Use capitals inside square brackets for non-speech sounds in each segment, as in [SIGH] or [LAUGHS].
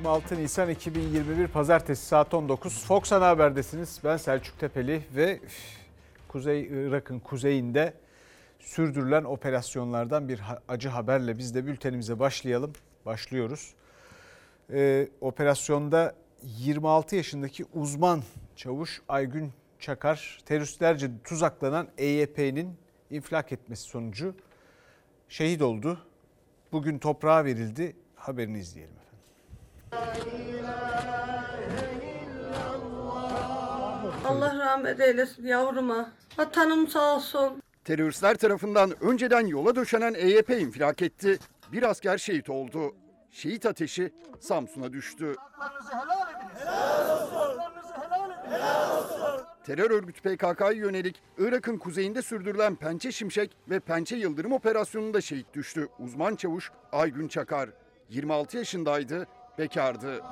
26 Nisan 2021 Pazartesi saat 19. Fox Ana Haber'desiniz. Ben Selçuk Tepeli ve Kuzey Irak'ın kuzeyinde sürdürülen operasyonlardan bir acı haberle biz de bültenimize başlayalım. Başlıyoruz. Ee, operasyonda 26 yaşındaki uzman çavuş Aygün Çakar teröristlerce tuzaklanan EYP'nin infilak etmesi sonucu şehit oldu. Bugün toprağa verildi. Haberini izleyelim efendim. Allah rahmet eylesin yavruma. Vatanım sağ olsun. Teröristler tarafından önceden yola döşenen EYP infilak etti. Bir asker şehit oldu. Şehit ateşi Samsun'a düştü. Terör örgütü PKK'ya yönelik Irak'ın kuzeyinde sürdürülen Pençe Şimşek ve Pençe Yıldırım operasyonunda şehit düştü. Uzman çavuş Aygün Çakar. 26 yaşındaydı, bekardı.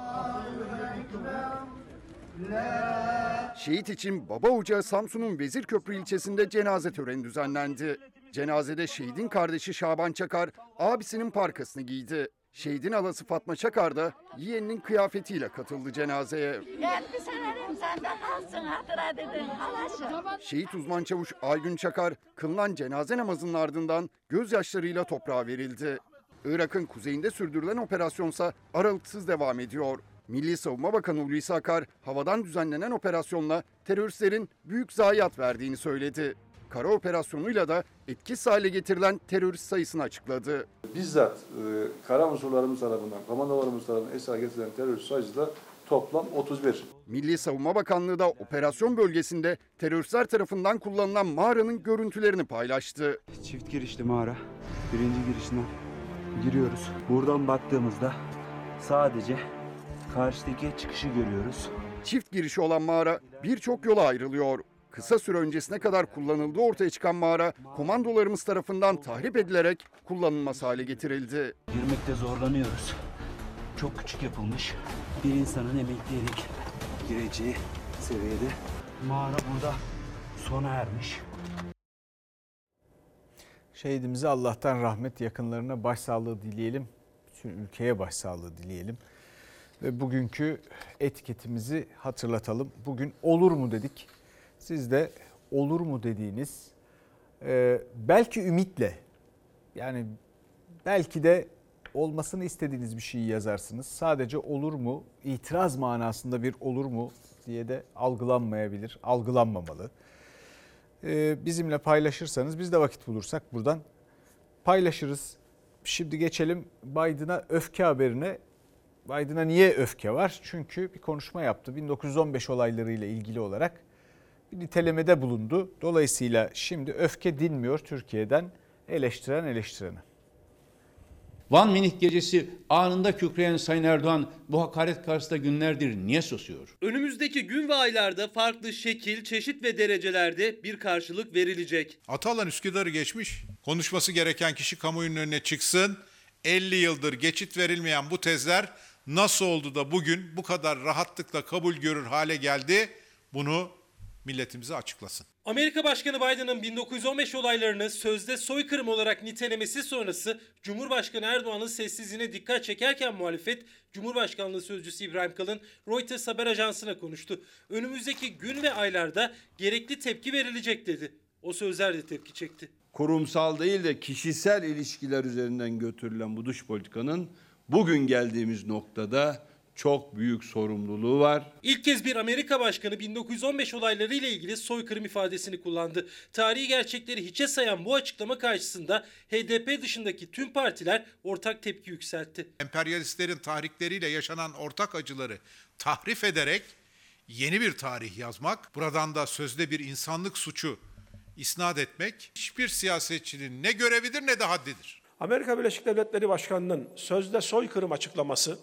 Şehit için Baba Ocağı Samsun'un Vezirköprü ilçesinde cenaze töreni düzenlendi. Cenazede şehidin kardeşi Şaban Çakar abisinin parkasını giydi. Şehidin alası Fatma Çakar da yeğeninin kıyafetiyle katıldı cenazeye. Elbiselerim sende kalsın hatıra dedin halaşı. Şehit uzman çavuş Aygün Çakar kılınan cenaze namazının ardından gözyaşlarıyla toprağa verildi. Irak'ın kuzeyinde sürdürülen operasyonsa aralıksız devam ediyor. Milli Savunma Bakanı Hulusi Akar havadan düzenlenen operasyonla teröristlerin büyük zayiat verdiğini söyledi. Kara operasyonuyla da etkisiz hale getirilen terörist sayısını açıkladı. Bizzat e, kara unsurlarımız tarafından, komandolarımız tarafından esir getirilen terörist sayısı da toplam 31. Milli Savunma Bakanlığı da operasyon bölgesinde teröristler tarafından kullanılan mağaranın görüntülerini paylaştı. Çift girişli mağara. Birinci girişinden giriyoruz. Buradan baktığımızda sadece karşıdaki çıkışı görüyoruz. Çift girişi olan mağara birçok yola ayrılıyor. Kısa süre öncesine kadar kullanıldığı ortaya çıkan mağara komandolarımız tarafından tahrip edilerek kullanılmaz hale getirildi. Girmekte zorlanıyoruz. Çok küçük yapılmış. Bir insanın emekleyerek gireceği seviyede. Mağara burada sona ermiş. Şehidimize Allah'tan rahmet yakınlarına başsağlığı dileyelim. Bütün ülkeye başsağlığı dileyelim. Ve bugünkü etiketimizi hatırlatalım. Bugün olur mu dedik. Siz de olur mu dediğiniz e, belki ümitle yani belki de olmasını istediğiniz bir şeyi yazarsınız. Sadece olur mu, itiraz manasında bir olur mu diye de algılanmayabilir, algılanmamalı. E, bizimle paylaşırsanız biz de vakit bulursak buradan paylaşırız. Şimdi geçelim Biden'a öfke haberine. Biden'a niye öfke var? Çünkü bir konuşma yaptı 1915 olaylarıyla ilgili olarak bir nitelemede bulundu. Dolayısıyla şimdi öfke dinmiyor Türkiye'den eleştiren eleştirene. Van Minik gecesi anında kükreyen Sayın Erdoğan bu hakaret karşısında günlerdir niye susuyor? Önümüzdeki gün ve aylarda farklı şekil, çeşit ve derecelerde bir karşılık verilecek. Atalan Üsküdar'ı geçmiş. Konuşması gereken kişi kamuoyunun önüne çıksın. 50 yıldır geçit verilmeyen bu tezler nasıl oldu da bugün bu kadar rahatlıkla kabul görür hale geldi? Bunu milletimize açıklasın. Amerika Başkanı Biden'ın 1915 olaylarını sözde soykırım olarak nitelemesi sonrası Cumhurbaşkanı Erdoğan'ın sessizliğine dikkat çekerken muhalefet Cumhurbaşkanlığı Sözcüsü İbrahim Kalın Reuters haber ajansına konuştu. Önümüzdeki gün ve aylarda gerekli tepki verilecek dedi. O sözler de tepki çekti. Kurumsal değil de kişisel ilişkiler üzerinden götürülen bu dış politikanın bugün geldiğimiz noktada çok büyük sorumluluğu var. İlk kez bir Amerika Başkanı 1915 olayları ile ilgili soykırım ifadesini kullandı. Tarihi gerçekleri hiçe sayan bu açıklama karşısında HDP dışındaki tüm partiler ortak tepki yükseltti. Emperyalistlerin tahrikleriyle yaşanan ortak acıları tahrif ederek yeni bir tarih yazmak, buradan da sözde bir insanlık suçu isnat etmek hiçbir siyasetçinin ne görevidir ne de haddidir. Amerika Birleşik Devletleri Başkanı'nın sözde soykırım açıklaması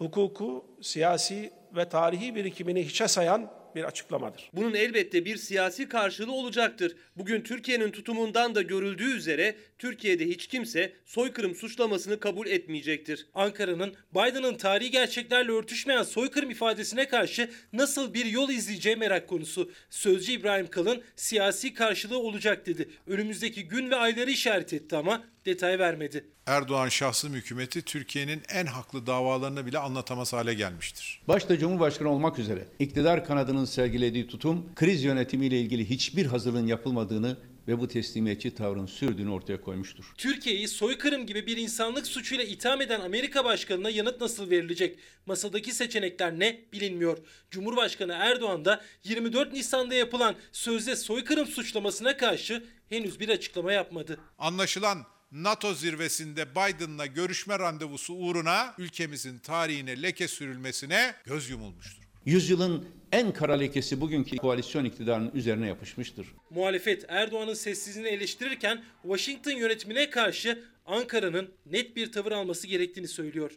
hukuku, siyasi ve tarihi birikimini hiçe sayan bir açıklamadır. Bunun elbette bir siyasi karşılığı olacaktır. Bugün Türkiye'nin tutumundan da görüldüğü üzere Türkiye'de hiç kimse soykırım suçlamasını kabul etmeyecektir. Ankara'nın Biden'ın tarihi gerçeklerle örtüşmeyen soykırım ifadesine karşı nasıl bir yol izleyeceği merak konusu. Sözcü İbrahim Kalın siyasi karşılığı olacak dedi. Önümüzdeki gün ve ayları işaret etti ama detay vermedi. Erdoğan şahsım hükümeti Türkiye'nin en haklı davalarını bile anlatamaz hale gelmiştir. Başta Cumhurbaşkanı olmak üzere iktidar kanadının sergilediği tutum kriz yönetimiyle ilgili hiçbir hazırlığın yapılmadığını ve bu teslimiyetçi tavrın sürdüğünü ortaya koymuştur. Türkiye'yi soykırım gibi bir insanlık suçuyla itham eden Amerika Başkanı'na yanıt nasıl verilecek? Masadaki seçenekler ne bilinmiyor. Cumhurbaşkanı Erdoğan da 24 Nisan'da yapılan sözde soykırım suçlamasına karşı henüz bir açıklama yapmadı. Anlaşılan NATO zirvesinde Biden'la görüşme randevusu uğruna ülkemizin tarihine leke sürülmesine göz yumulmuştur. Yüzyılın en kara lekesi bugünkü koalisyon iktidarının üzerine yapışmıştır. Muhalefet Erdoğan'ın sessizliğini eleştirirken Washington yönetimine karşı Ankara'nın net bir tavır alması gerektiğini söylüyor.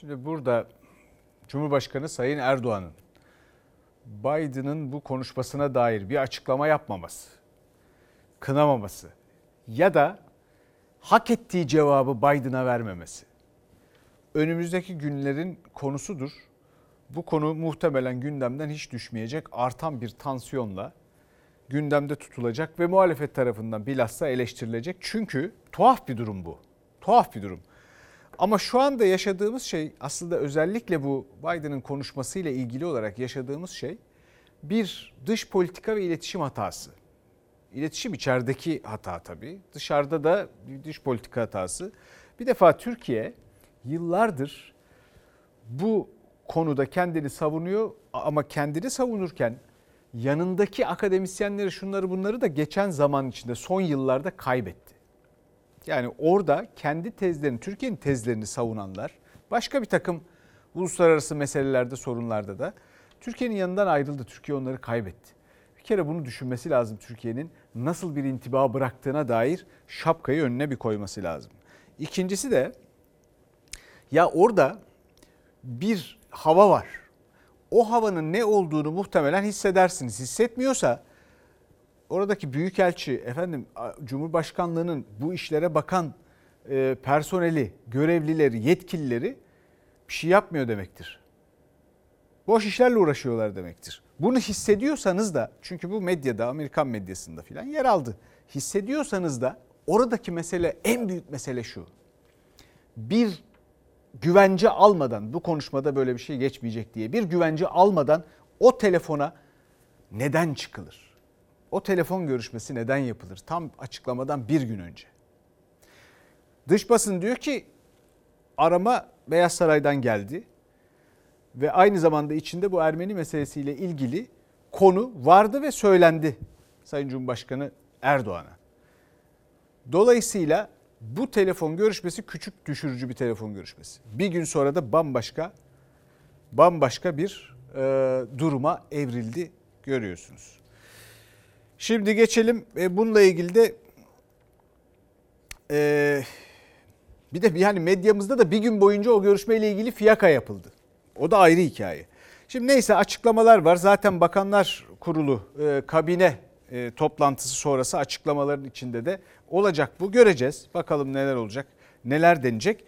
Şimdi burada Cumhurbaşkanı Sayın Erdoğan'ın Biden'ın bu konuşmasına dair bir açıklama yapmaması, kınamaması ya da hak ettiği cevabı Biden'a vermemesi önümüzdeki günlerin konusudur. Bu konu muhtemelen gündemden hiç düşmeyecek artan bir tansiyonla gündemde tutulacak ve muhalefet tarafından bilhassa eleştirilecek. Çünkü tuhaf bir durum bu. Tuhaf bir durum. Ama şu anda yaşadığımız şey aslında özellikle bu Biden'ın konuşmasıyla ilgili olarak yaşadığımız şey bir dış politika ve iletişim hatası. İletişim içerideki hata tabii. Dışarıda da bir dış politika hatası. Bir defa Türkiye yıllardır bu konuda kendini savunuyor ama kendini savunurken yanındaki akademisyenleri şunları bunları da geçen zaman içinde son yıllarda kaybetti. Yani orada kendi tezlerini, Türkiye'nin tezlerini savunanlar başka bir takım uluslararası meselelerde, sorunlarda da Türkiye'nin yanından ayrıldı. Türkiye onları kaybetti. Bir kere bunu düşünmesi lazım Türkiye'nin nasıl bir intiba bıraktığına dair şapkayı önüne bir koyması lazım. İkincisi de ya orada bir hava var. O havanın ne olduğunu muhtemelen hissedersiniz. Hissetmiyorsa oradaki büyükelçi, efendim Cumhurbaşkanlığının bu işlere bakan e, personeli, görevlileri, yetkilileri bir şey yapmıyor demektir. Boş işlerle uğraşıyorlar demektir. Bunu hissediyorsanız da çünkü bu medyada, Amerikan medyasında filan yer aldı. Hissediyorsanız da oradaki mesele en büyük mesele şu. Bir güvence almadan bu konuşmada böyle bir şey geçmeyecek diye bir güvence almadan o telefona neden çıkılır? O telefon görüşmesi neden yapılır? Tam açıklamadan bir gün önce. Dış basın diyor ki arama Beyaz Saray'dan geldi ve aynı zamanda içinde bu Ermeni meselesiyle ilgili konu vardı ve söylendi Sayın Cumhurbaşkanı Erdoğan'a. Dolayısıyla bu telefon görüşmesi küçük düşürücü bir telefon görüşmesi. Bir gün sonra da bambaşka bambaşka bir e, duruma evrildi görüyorsunuz. Şimdi geçelim e, bununla ilgili de e, bir de yani medyamızda da bir gün boyunca o görüşmeyle ilgili fiyaka yapıldı. O da ayrı hikaye. Şimdi neyse açıklamalar var. Zaten Bakanlar Kurulu e, kabine e, toplantısı sonrası açıklamaların içinde de olacak bu. Göreceğiz. Bakalım neler olacak, neler denecek.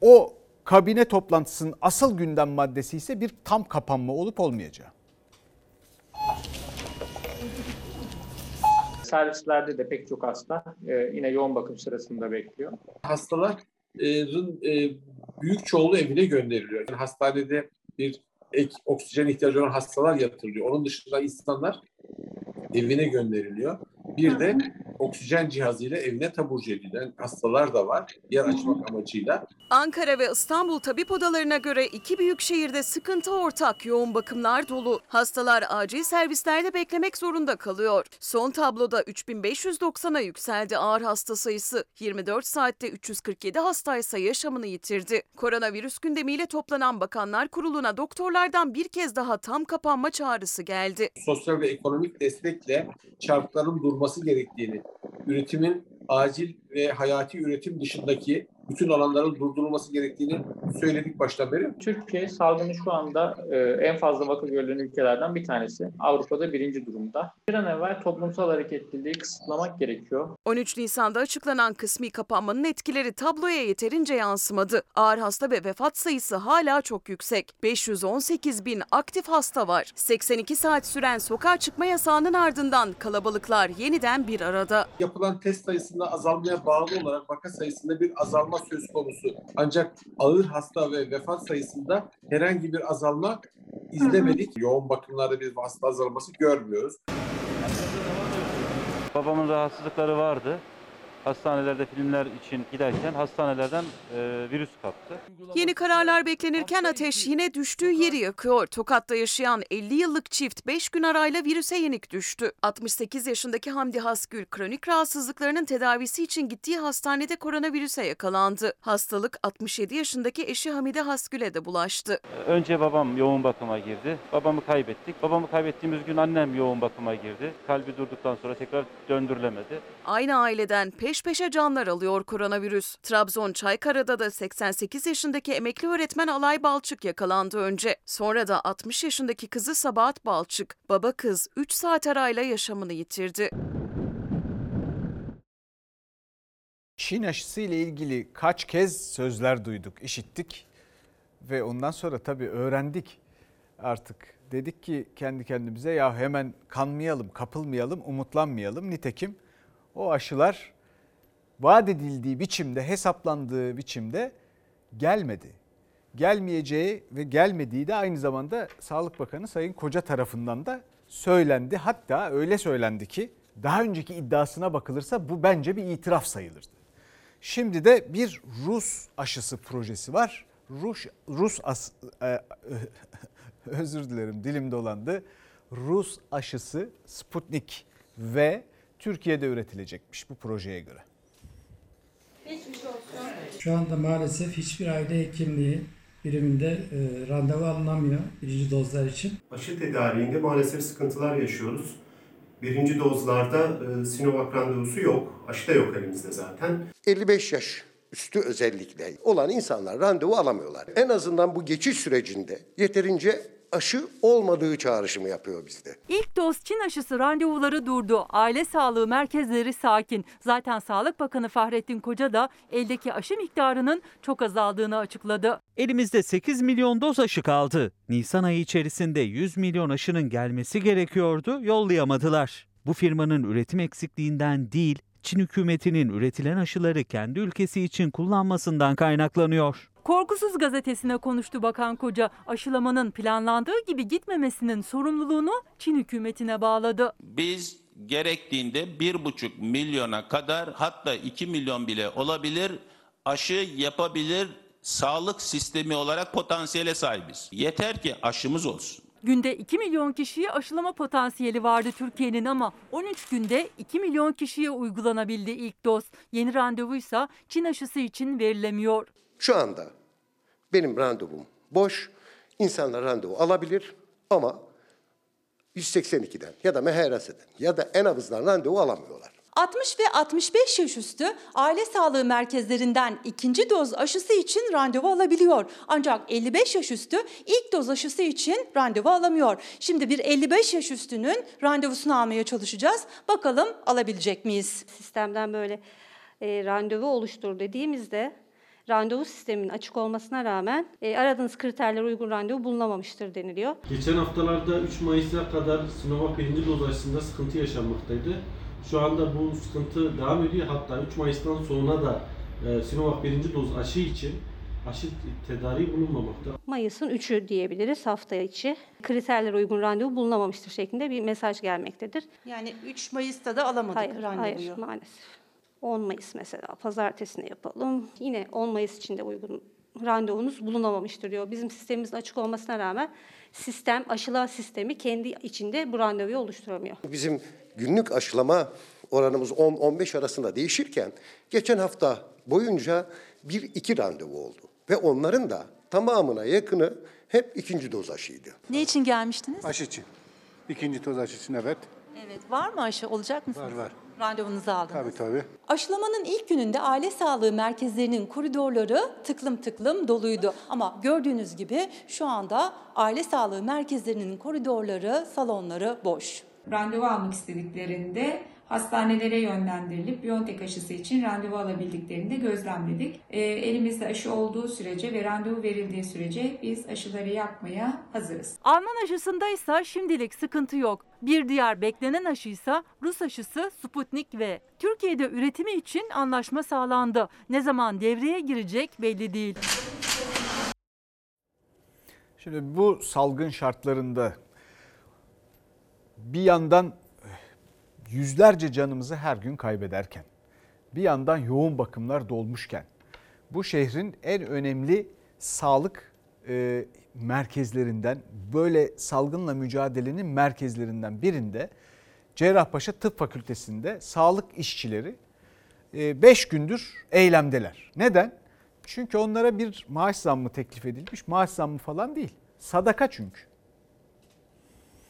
O kabine toplantısının asıl gündem maddesi ise bir tam kapanma olup olmayacağı. Servislerde de pek çok hasta e, yine yoğun bakım sırasında bekliyor. Hastaların e, büyük çoğunluğu evine gönderiliyor. Yani hastanede bir ek oksijen ihtiyacı olan hastalar yatırılıyor. Onun dışında insanlar evine gönderiliyor. Bir de oksijen cihazıyla evine taburcu edilen hastalar da var yer açmak amacıyla. Ankara ve İstanbul tabip odalarına göre iki büyük şehirde sıkıntı ortak. Yoğun bakımlar dolu. Hastalar acil servislerde beklemek zorunda kalıyor. Son tabloda 3590'a yükseldi ağır hasta sayısı. 24 saatte 347 hastaysa yaşamını yitirdi. Koronavirüs gündemiyle toplanan Bakanlar Kurulu'na doktorlardan bir kez daha tam kapanma çağrısı geldi. Sosyal ve ekonomik destekle çarkların durması gerektiğini, üretimin acil ve hayati üretim dışındaki bütün alanların durdurulması gerektiğini söyledik baştan beri. Türkiye salgını şu anda e, en fazla vaka görülen ülkelerden bir tanesi. Avrupa'da birinci durumda. Bir an evvel toplumsal hareketliliği kısıtlamak gerekiyor. 13 Nisan'da açıklanan kısmi kapanmanın etkileri tabloya yeterince yansımadı. Ağır hasta ve vefat sayısı hala çok yüksek. 518 bin aktif hasta var. 82 saat süren sokağa çıkma yasağının ardından kalabalıklar yeniden bir arada. Yapılan test sayısında azalmaya bağlı olarak vaka sayısında bir azalma söz konusu. Ancak ağır hasta ve vefat sayısında herhangi bir azalma izlemedik. Yoğun bakımlarda bir hasta azalması görmüyoruz. Babamın rahatsızlıkları vardı. Hastanelerde filmler için giderken hastanelerden e, virüs kaptı. Yeni kararlar beklenirken ateş yine düştüğü yeri yakıyor. Tokat'ta yaşayan 50 yıllık çift 5 gün arayla virüse yenik düştü. 68 yaşındaki Hamdi Hasgül kronik rahatsızlıklarının tedavisi için gittiği hastanede koronavirüse yakalandı. Hastalık 67 yaşındaki eşi Hamide Hasgül'e de bulaştı. Önce babam yoğun bakıma girdi. Babamı kaybettik. Babamı kaybettiğimiz gün annem yoğun bakıma girdi. Kalbi durduktan sonra tekrar döndürülemedi. Aynı aileden peş peşe canlar alıyor koronavirüs. Trabzon Çaykara'da da 88 yaşındaki emekli öğretmen Alay Balçık yakalandı önce. Sonra da 60 yaşındaki kızı Sabahat Balçık. Baba kız 3 saat arayla yaşamını yitirdi. Çin aşısı ile ilgili kaç kez sözler duyduk, işittik ve ondan sonra tabii öğrendik artık. Dedik ki kendi kendimize ya hemen kanmayalım, kapılmayalım, umutlanmayalım. Nitekim o aşılar vaat edildiği biçimde, hesaplandığı biçimde gelmedi. Gelmeyeceği ve gelmediği de aynı zamanda Sağlık Bakanı Sayın Koca tarafından da söylendi. Hatta öyle söylendi ki daha önceki iddiasına bakılırsa bu bence bir itiraf sayılırdı. Şimdi de bir Rus aşısı projesi var. Rus Rus as, e, [LAUGHS] özür dilerim dilim dolandı. Rus aşısı Sputnik ve Türkiye'de üretilecekmiş bu projeye göre. Şu anda maalesef hiçbir aile hekimliği biriminde e, randevu alınamıyor birinci dozlar için. Aşı tedariğinde maalesef sıkıntılar yaşıyoruz. Birinci dozlarda e, Sinovac randevusu yok. Aşı da yok elimizde zaten. 55 yaş üstü özellikle olan insanlar randevu alamıyorlar. En azından bu geçiş sürecinde yeterince aşı olmadığı çağrışımı yapıyor bizde. İlk doz Çin aşısı randevuları durdu. Aile sağlığı merkezleri sakin. Zaten Sağlık Bakanı Fahrettin Koca da eldeki aşı miktarının çok azaldığını açıkladı. Elimizde 8 milyon doz aşı kaldı. Nisan ayı içerisinde 100 milyon aşının gelmesi gerekiyordu, yollayamadılar. Bu firmanın üretim eksikliğinden değil, Çin hükümetinin üretilen aşıları kendi ülkesi için kullanmasından kaynaklanıyor. Korkusuz gazetesine konuştu Bakan Koca. Aşılamanın planlandığı gibi gitmemesinin sorumluluğunu Çin hükümetine bağladı. Biz gerektiğinde 1,5 milyona kadar hatta 2 milyon bile olabilir aşı yapabilir sağlık sistemi olarak potansiyele sahibiz. Yeter ki aşımız olsun. Günde 2 milyon kişiye aşılama potansiyeli vardı Türkiye'nin ama 13 günde 2 milyon kişiye uygulanabildi ilk doz. Yeni randevuysa Çin aşısı için verilemiyor. Şu anda benim randevum boş. İnsanlar randevu alabilir ama 182'den ya da MHRS'den ya da ENAVız'dan randevu alamıyorlar. 60 ve 65 yaş üstü aile sağlığı merkezlerinden ikinci doz aşısı için randevu alabiliyor. Ancak 55 yaş üstü ilk doz aşısı için randevu alamıyor. Şimdi bir 55 yaş üstünün randevusunu almaya çalışacağız. Bakalım alabilecek miyiz? Sistemden böyle e, randevu oluştur dediğimizde randevu sisteminin açık olmasına rağmen e, aradığınız kriterlere uygun randevu bulunamamıştır deniliyor. Geçen haftalarda 3 Mayıs'a kadar Sinovac birinci doz aşısında sıkıntı yaşanmaktaydı. Şu anda bu sıkıntı devam ediyor. Hatta 3 Mayıs'tan sonra da e, Sinovac birinci doz aşı için aşı tedariği bulunmamakta. Mayıs'ın 3'ü diyebiliriz hafta içi. Kriterlere uygun randevu bulunamamıştır şeklinde bir mesaj gelmektedir. Yani 3 Mayıs'ta da alamadık Hayır, randevuyu. hayır maalesef. 10 Mayıs mesela pazartesine yapalım. Yine 10 Mayıs içinde uygun randevunuz bulunamamıştır diyor. Bizim sistemimizin açık olmasına rağmen sistem, aşıla sistemi kendi içinde bu randevuyu oluşturamıyor. Bizim günlük aşılama oranımız 10-15 arasında değişirken geçen hafta boyunca bir iki randevu oldu. Ve onların da tamamına yakını hep ikinci doz aşıydı. Ne için gelmiştiniz? Aşı için. İkinci doz aşı için evet. Evet. Var mı aşı? Olacak mısınız? Var var. Randevunuzu aldınız. Tabii tabii. Aşılamanın ilk gününde aile sağlığı merkezlerinin koridorları tıklım tıklım doluydu. Ama gördüğünüz gibi şu anda aile sağlığı merkezlerinin koridorları, salonları boş. randevu almak istediklerinde hastanelere yönlendirilip Biontech aşısı için randevu alabildiklerini de gözlemledik. E, elimizde aşı olduğu sürece ve randevu verildiği sürece biz aşıları yapmaya hazırız. Alman aşısında ise şimdilik sıkıntı yok. Bir diğer beklenen aşıysa Rus aşısı Sputnik V. Türkiye'de üretimi için anlaşma sağlandı. Ne zaman devreye girecek belli değil. Şimdi bu salgın şartlarında bir yandan yüzlerce canımızı her gün kaybederken, bir yandan yoğun bakımlar dolmuşken, bu şehrin en önemli sağlık e, merkezlerinden, böyle salgınla mücadelenin merkezlerinden birinde Cerrahpaşa Tıp Fakültesi'nde sağlık işçileri 5 gündür eylemdeler. Neden? Çünkü onlara bir maaş zammı teklif edilmiş. Maaş zammı falan değil. Sadaka çünkü.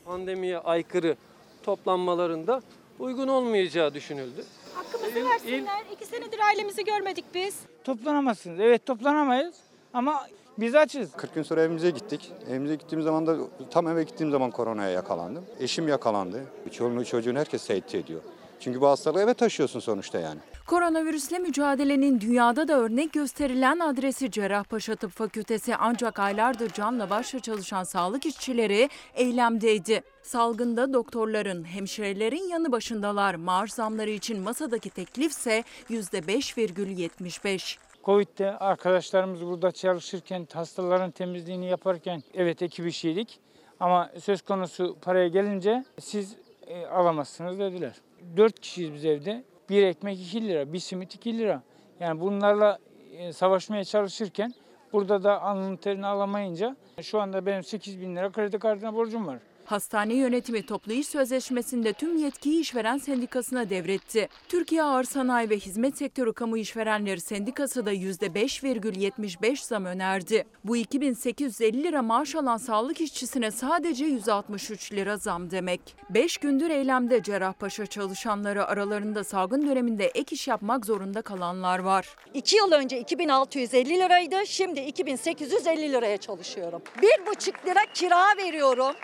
Pandemiye aykırı toplanmalarında uygun olmayacağı düşünüldü. Hakkımızı versinler. İki senedir ailemizi görmedik biz. Toplanamazsınız. Evet toplanamayız ama biz açız. 40 gün sonra evimize gittik. Evimize gittiğim zaman da tam eve gittiğim zaman koronaya yakalandım. Eşim yakalandı. Çoluğunu çocuğunu herkes tehdit ediyor. Çünkü bu hastalığı eve taşıyorsun sonuçta yani. Koronavirüsle mücadelenin dünyada da örnek gösterilen adresi Cerrahpaşa Tıp Fakültesi ancak aylardır canla başla çalışan sağlık işçileri eylemdeydi. Salgında doktorların, hemşirelerin yanı başındalar. Maaş zamları için masadaki teklifse %5,75. Covid'de arkadaşlarımız burada çalışırken, hastaların temizliğini yaparken evet ekip işiydik. Ama söz konusu paraya gelince siz e, alamazsınız dediler. Dört kişiyiz biz evde. Bir ekmek 2 lira, bir simit 2 lira. Yani bunlarla e, savaşmaya çalışırken burada da alnının terini alamayınca şu anda benim 8 bin lira kredi kartına borcum var. Hastane yönetimi toplu iş sözleşmesinde tüm yetkiyi işveren sendikasına devretti. Türkiye Ağır Sanayi ve Hizmet Sektörü Kamu İşverenleri Sendikası da %5,75 zam önerdi. Bu 2850 lira maaş alan sağlık işçisine sadece 163 lira zam demek. 5 gündür eylemde Cerrahpaşa çalışanları aralarında salgın döneminde ek iş yapmak zorunda kalanlar var. 2 yıl önce 2650 liraydı, şimdi 2850 liraya çalışıyorum. 1,5 lira kira veriyorum.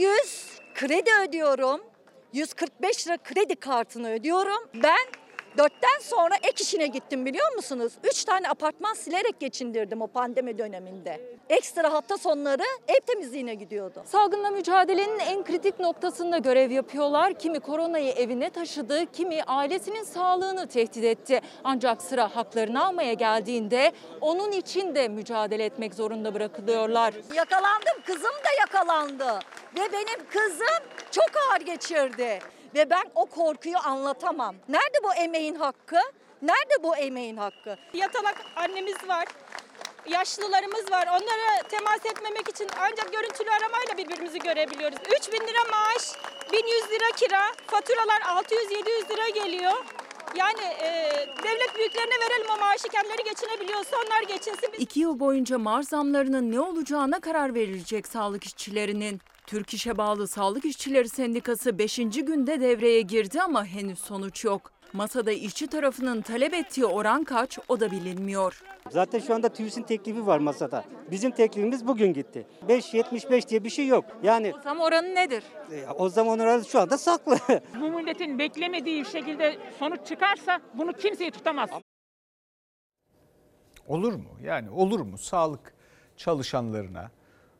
100 kredi ödüyorum. 145 lira kredi kartını ödüyorum. Ben Dörtten sonra ek işine gittim biliyor musunuz? Üç tane apartman silerek geçindirdim o pandemi döneminde. Ekstra hafta sonları ev temizliğine gidiyordu. Salgınla mücadelenin en kritik noktasında görev yapıyorlar. Kimi koronayı evine taşıdı, kimi ailesinin sağlığını tehdit etti. Ancak sıra haklarını almaya geldiğinde onun için de mücadele etmek zorunda bırakılıyorlar. Yakalandım, kızım da yakalandı. Ve benim kızım çok ağır geçirdi. Ve ben o korkuyu anlatamam. Nerede bu emeğin hakkı? Nerede bu emeğin hakkı? Yatalak annemiz var. Yaşlılarımız var. Onlara temas etmemek için ancak görüntülü aramayla birbirimizi görebiliyoruz. 3000 lira maaş, 1100 lira kira, faturalar 600-700 lira geliyor. Yani e, devlet büyüklerine verelim o maaşı kendileri geçinebiliyorsa onlar geçinsin. İki yıl boyunca maaş zamlarının ne olacağına karar verilecek sağlık işçilerinin. Türk İş'e bağlı Sağlık İşçileri Sendikası 5. günde devreye girdi ama henüz sonuç yok. Masada işçi tarafının talep ettiği oran kaç o da bilinmiyor. Zaten şu anda TÜİS'in teklifi var masada. Bizim teklifimiz bugün gitti. 5.75 diye bir şey yok. Yani o zam oranı nedir? E, o zaman oranı şu anda saklı. [LAUGHS] Bu milletin beklemediği şekilde sonuç çıkarsa bunu kimseyi tutamaz. Olur mu? Yani olur mu? Sağlık çalışanlarına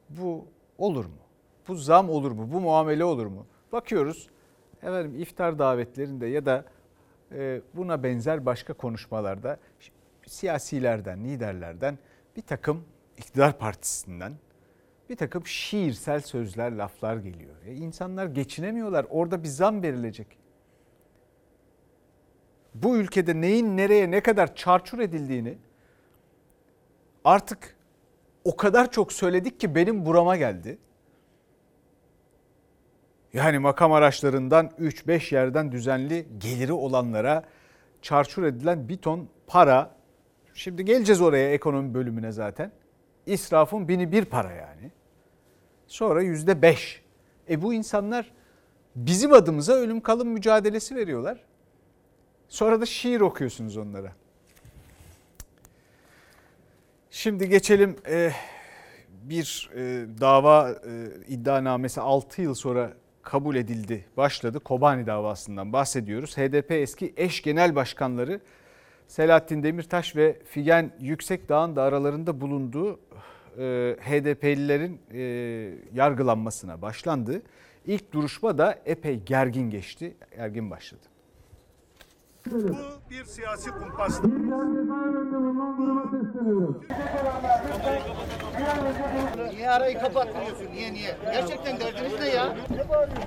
bu olur mu? Bu zam olur mu? Bu muamele olur mu? Bakıyoruz efendim iftar davetlerinde ya da buna benzer başka konuşmalarda siyasilerden, liderlerden bir takım iktidar partisinden bir takım şiirsel sözler, laflar geliyor. E insanlar geçinemiyorlar. Orada bir zam verilecek. Bu ülkede neyin nereye ne kadar çarçur edildiğini artık o kadar çok söyledik ki benim burama geldi. Yani makam araçlarından 3-5 yerden düzenli geliri olanlara çarçur edilen bir ton para. Şimdi geleceğiz oraya ekonomi bölümüne zaten. İsrafın bini bir para yani. Sonra yüzde beş. E bu insanlar bizim adımıza ölüm kalım mücadelesi veriyorlar. Sonra da şiir okuyorsunuz onlara. Şimdi geçelim e, bir e, dava e, iddianamesi 6 yıl sonra kabul edildi, başladı. Kobani davasından bahsediyoruz. HDP eski eş genel başkanları Selahattin Demirtaş ve Figen Yüksekdağ'ın da aralarında bulunduğu e, HDP'lilerin e, yargılanmasına başlandı. İlk duruşma da epey gergin geçti, gergin başladı. Bu bir siyasi kumpastır. Niye arayı kapattırıyorsun? Niye niye? Gerçekten derdiniz ne ya?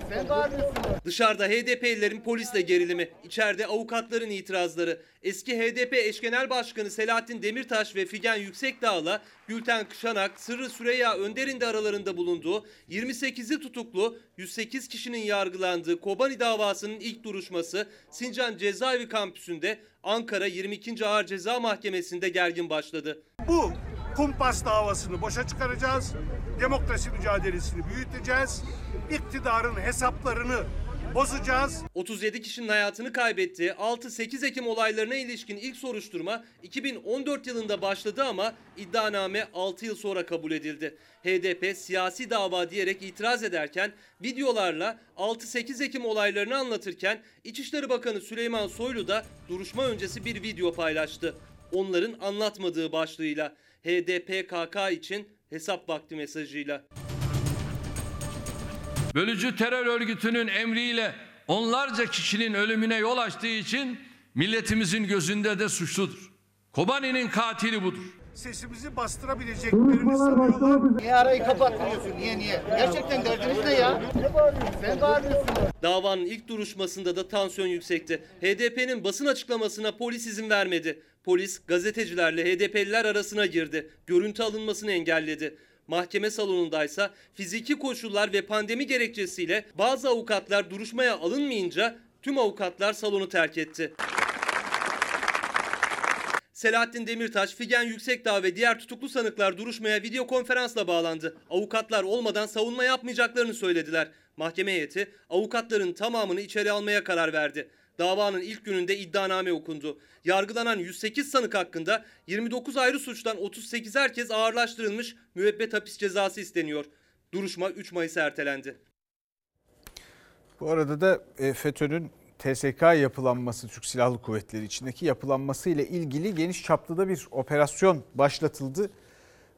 Sen bağırıyorsun. Dışarıda HDP'lilerin polisle gerilimi, içeride avukatların itirazları, eski HDP eş genel başkanı Selahattin Demirtaş ve Figen Yüksekdağ'la Gülten Kışanak, Sırrı Süreyya Önder'in de aralarında bulunduğu 28'i tutuklu 108 kişinin yargılandığı Kobani davasının ilk duruşması Sincan Cezaevi Kampüsü'nde Ankara 22. Ağır Ceza Mahkemesi'nde gergin başladı. Bu kumpas davasını boşa çıkaracağız. Demokrasi mücadelesini büyüteceğiz. İktidarın hesaplarını bozacağız. 37 kişinin hayatını kaybettiği 6-8 Ekim olaylarına ilişkin ilk soruşturma 2014 yılında başladı ama iddianame 6 yıl sonra kabul edildi. HDP siyasi dava diyerek itiraz ederken videolarla 6-8 Ekim olaylarını anlatırken İçişleri Bakanı Süleyman Soylu da duruşma öncesi bir video paylaştı. Onların anlatmadığı başlığıyla HDP KK için hesap vakti mesajıyla. Bölücü terör örgütünün emriyle onlarca kişinin ölümüne yol açtığı için milletimizin gözünde de suçludur. Kobani'nin katili budur. Sesimizi bastırabileceklerini sanıyorlar. Niye arayı kapattırıyorsun? Niye niye? Gerçekten derdiniz ne ya? Sen bağırıyorsun. Davanın ilk duruşmasında da tansiyon yüksekti. HDP'nin basın açıklamasına polis izin vermedi. Polis gazetecilerle HDP'liler arasına girdi. Görüntü alınmasını engelledi. Mahkeme salonundaysa fiziki koşullar ve pandemi gerekçesiyle bazı avukatlar duruşmaya alınmayınca tüm avukatlar salonu terk etti. Selahattin Demirtaş, Figen Yüksekdağ ve diğer tutuklu sanıklar duruşmaya video konferansla bağlandı. Avukatlar olmadan savunma yapmayacaklarını söylediler. Mahkeme heyeti avukatların tamamını içeri almaya karar verdi. Davanın ilk gününde iddianame okundu. Yargılanan 108 sanık hakkında 29 ayrı suçtan 38 herkes ağırlaştırılmış müebbet hapis cezası isteniyor. Duruşma 3 Mayıs'a ertelendi. Bu arada da e, FETÖ'nün TSK yapılanması, Türk Silahlı Kuvvetleri içindeki yapılanması ile ilgili geniş çaplı da bir operasyon başlatıldı.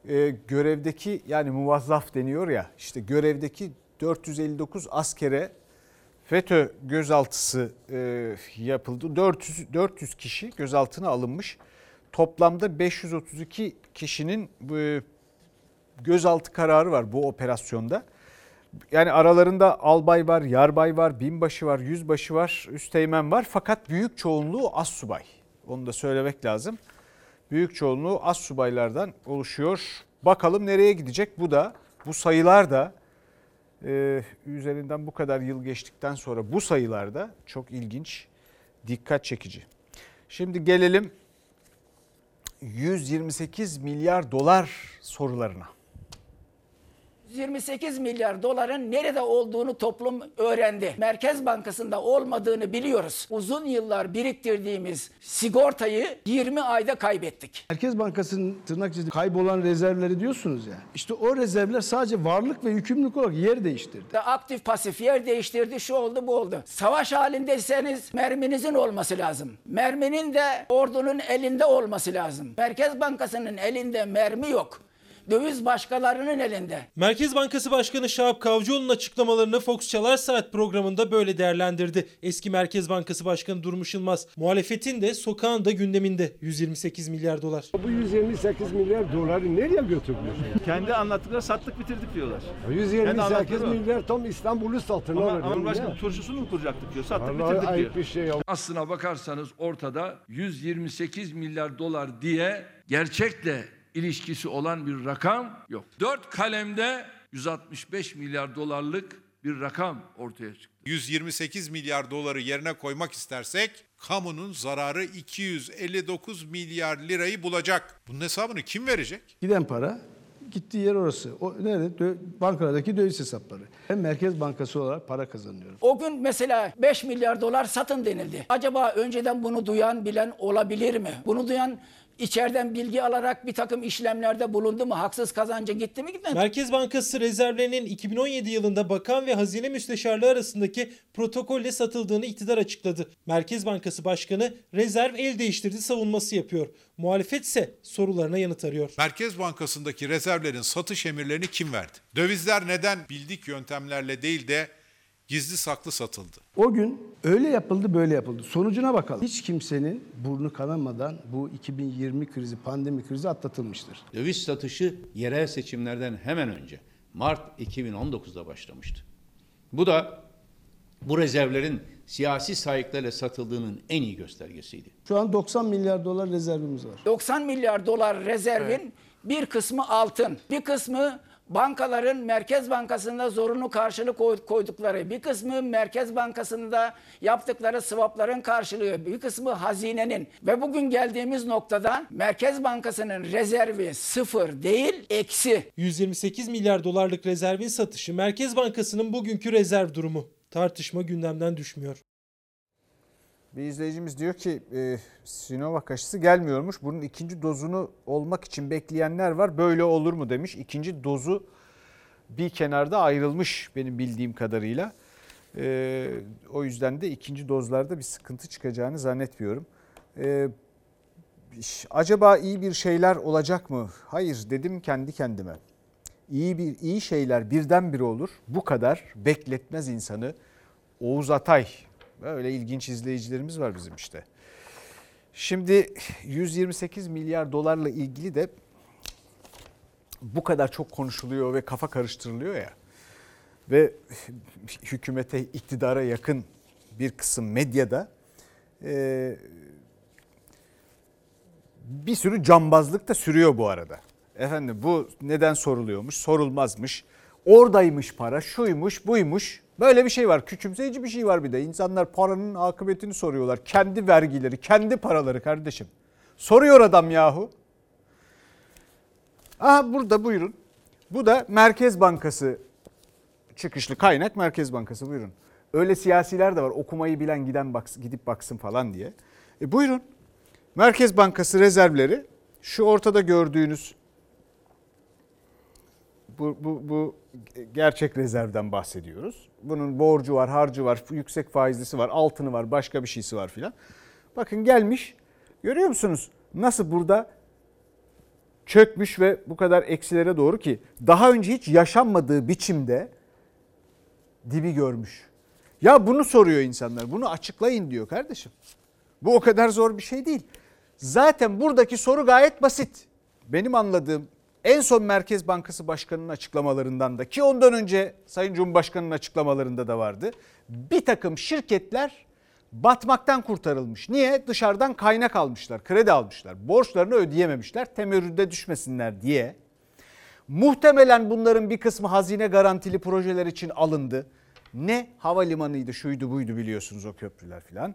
E, görevdeki yani muvazzaf deniyor ya işte görevdeki 459 askere FETÖ gözaltısı e, yapıldı. 400, 400 kişi gözaltına alınmış. Toplamda 532 kişinin e, gözaltı kararı var bu operasyonda. Yani aralarında albay var, yarbay var, binbaşı var, yüzbaşı var, üsteğmen var. Fakat büyük çoğunluğu az subay. Onu da söylemek lazım. Büyük çoğunluğu az subaylardan oluşuyor. Bakalım nereye gidecek bu da. Bu sayılar da e, üzerinden bu kadar yıl geçtikten sonra bu sayılar da çok ilginç, dikkat çekici. Şimdi gelelim 128 milyar dolar sorularına. 128 milyar doların nerede olduğunu toplum öğrendi. Merkez Bankası'nda olmadığını biliyoruz. Uzun yıllar biriktirdiğimiz sigortayı 20 ayda kaybettik. Merkez Bankası'nın tırnak içinde kaybolan rezervleri diyorsunuz ya. İşte o rezervler sadece varlık ve yükümlülük olarak yer değiştirdi. Aktif pasif yer değiştirdi, şu oldu bu oldu. Savaş halindeyseniz merminizin olması lazım. Merminin de ordunun elinde olması lazım. Merkez Bankası'nın elinde mermi yok. Döviz başkalarının elinde. Merkez Bankası Başkanı Şahap Kavcıoğlu'nun açıklamalarını Fox Çalar Saat programında böyle değerlendirdi. Eski Merkez Bankası Başkanı Durmuş Yılmaz, muhalefetin de sokağın da gündeminde 128 milyar dolar. Bu 128 milyar doları nereye götürülüyor? Kendi anlattıkları sattık bitirdik diyorlar. Kendi 128 anlattıkları o. milyar tam İstanbul'u satın Ama, alır. ama başkanım turşusunu mu kuracaktık diyor. Sattık Vallahi bitirdik ayıp diyor. bir şey ya. Aslına bakarsanız ortada 128 milyar dolar diye gerçekle ilişkisi olan bir rakam yok. Dört kalemde 165 milyar dolarlık bir rakam ortaya çıktı. 128 milyar doları yerine koymak istersek kamunun zararı 259 milyar lirayı bulacak. Bunun hesabını kim verecek? Giden para gittiği yer orası. O nerede? Dö- bankalardaki döviz hesapları. Hem Merkez Bankası olarak para kazanıyoruz. O gün mesela 5 milyar dolar satın denildi. Acaba önceden bunu duyan bilen olabilir mi? Bunu duyan içeriden bilgi alarak bir takım işlemlerde bulundu mu? Haksız kazanca gitti mi gitmedi mi? Merkez Bankası rezervlerinin 2017 yılında bakan ve hazine müsteşarlığı arasındaki protokolle satıldığını iktidar açıkladı. Merkez Bankası Başkanı rezerv el değiştirdi savunması yapıyor. Muhalefet ise sorularına yanıt arıyor. Merkez Bankası'ndaki rezervlerin satış emirlerini kim verdi? Dövizler neden bildik yöntemlerle değil de gizli saklı satıldı? O gün öyle yapıldı böyle yapıldı. Sonucuna bakalım. Hiç kimsenin burnu kanamadan bu 2020 krizi, pandemi krizi atlatılmıştır. Döviz satışı yerel seçimlerden hemen önce Mart 2019'da başlamıştı. Bu da bu rezervlerin siyasi sahiplerle satıldığının en iyi göstergesiydi. Şu an 90 milyar dolar rezervimiz var. 90 milyar dolar rezervin bir kısmı altın, bir kısmı bankaların Merkez Bankası'nda zorunlu karşılık koy- koydukları, bir kısmı Merkez Bankası'nda yaptıkları swapların karşılığı, bir kısmı hazinenin ve bugün geldiğimiz noktada Merkez Bankası'nın rezervi sıfır değil, eksi. 128 milyar dolarlık rezervin satışı Merkez Bankası'nın bugünkü rezerv durumu. Tartışma gündemden düşmüyor. Bir izleyicimiz diyor ki e, Sinovac aşısı gelmiyormuş. Bunun ikinci dozunu olmak için bekleyenler var. Böyle olur mu demiş. İkinci dozu bir kenarda ayrılmış benim bildiğim kadarıyla. E, o yüzden de ikinci dozlarda bir sıkıntı çıkacağını zannetmiyorum. E, acaba iyi bir şeyler olacak mı? Hayır dedim kendi kendime. İyi bir iyi şeyler birdenbire olur. Bu kadar bekletmez insanı. Oğuz Atay Böyle ilginç izleyicilerimiz var bizim işte. Şimdi 128 milyar dolarla ilgili de bu kadar çok konuşuluyor ve kafa karıştırılıyor ya. Ve hükümete, iktidara yakın bir kısım medyada e, bir sürü cambazlık da sürüyor bu arada. Efendim bu neden soruluyormuş, sorulmazmış. Oradaymış para, şuymuş, buymuş. Böyle bir şey var. Küçümseyici bir şey var bir de. İnsanlar paranın akıbetini soruyorlar. Kendi vergileri, kendi paraları kardeşim. Soruyor adam yahu. Aha burada buyurun. Bu da Merkez Bankası çıkışlı kaynak Merkez Bankası buyurun. Öyle siyasiler de var okumayı bilen giden baksın, gidip baksın falan diye. E buyurun. Merkez Bankası rezervleri şu ortada gördüğünüz bu, bu, bu gerçek rezervden bahsediyoruz. Bunun borcu var, harcı var, yüksek faizlisi var, altını var, başka bir şeysi var filan. Bakın gelmiş. Görüyor musunuz? Nasıl burada çökmüş ve bu kadar eksilere doğru ki daha önce hiç yaşanmadığı biçimde dibi görmüş. Ya bunu soruyor insanlar. Bunu açıklayın diyor kardeşim. Bu o kadar zor bir şey değil. Zaten buradaki soru gayet basit. Benim anladığım en son Merkez Bankası Başkanı'nın açıklamalarından da ki ondan önce Sayın Cumhurbaşkanı'nın açıklamalarında da vardı. Bir takım şirketler batmaktan kurtarılmış. Niye? Dışarıdan kaynak almışlar, kredi almışlar. Borçlarını ödeyememişler, temerrüde düşmesinler diye. Muhtemelen bunların bir kısmı hazine garantili projeler için alındı. Ne havalimanıydı, şuydu buydu biliyorsunuz o köprüler filan.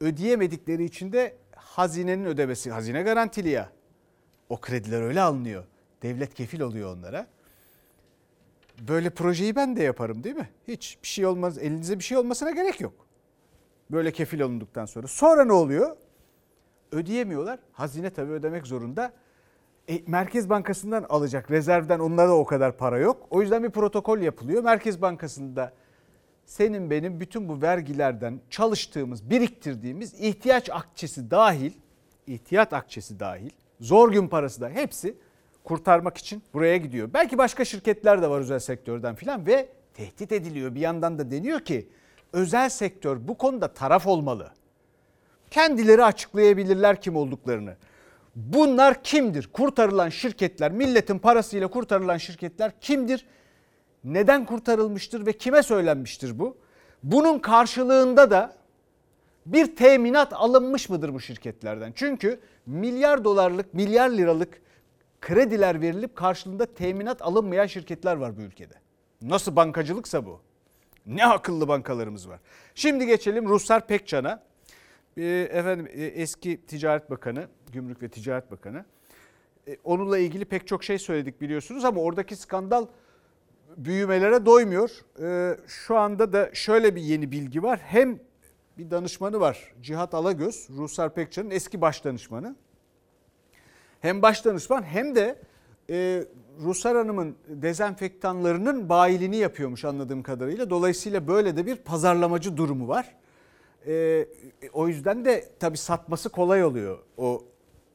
Ödeyemedikleri için de hazinenin ödemesi, hazine garantili ya. O krediler öyle alınıyor. Devlet kefil oluyor onlara. Böyle projeyi ben de yaparım değil mi? Hiç bir şey olmaz. Elinize bir şey olmasına gerek yok. Böyle kefil olunduktan sonra. Sonra ne oluyor? Ödeyemiyorlar. Hazine tabii ödemek zorunda. E, Merkez Bankası'ndan alacak. Rezervden onlara o kadar para yok. O yüzden bir protokol yapılıyor. Merkez Bankası'nda senin benim bütün bu vergilerden çalıştığımız, biriktirdiğimiz ihtiyaç akçesi dahil, ihtiyat akçesi dahil zor gün parası da hepsi kurtarmak için buraya gidiyor. Belki başka şirketler de var özel sektörden filan ve tehdit ediliyor. Bir yandan da deniyor ki özel sektör bu konuda taraf olmalı. Kendileri açıklayabilirler kim olduklarını. Bunlar kimdir? Kurtarılan şirketler, milletin parasıyla kurtarılan şirketler kimdir? Neden kurtarılmıştır ve kime söylenmiştir bu? Bunun karşılığında da bir teminat alınmış mıdır bu şirketlerden? Çünkü milyar dolarlık, milyar liralık krediler verilip karşılığında teminat alınmayan şirketler var bu ülkede. Nasıl bankacılıksa bu. Ne akıllı bankalarımız var. Şimdi geçelim Ruslar Pekcan'a. Efendim eski Ticaret Bakanı, Gümrük ve Ticaret Bakanı. e, onunla ilgili pek çok şey söyledik biliyorsunuz ama oradaki skandal büyümelere doymuyor. E, şu anda da şöyle bir yeni bilgi var. Hem bir danışmanı var Cihat Alagöz, Ruhsar Pekcan'ın eski baş danışmanı. Hem baş danışman hem de e, Ruhsar Hanım'ın dezenfektanlarının bayiliğini yapıyormuş anladığım kadarıyla. Dolayısıyla böyle de bir pazarlamacı durumu var. E, o yüzden de tabii satması kolay oluyor o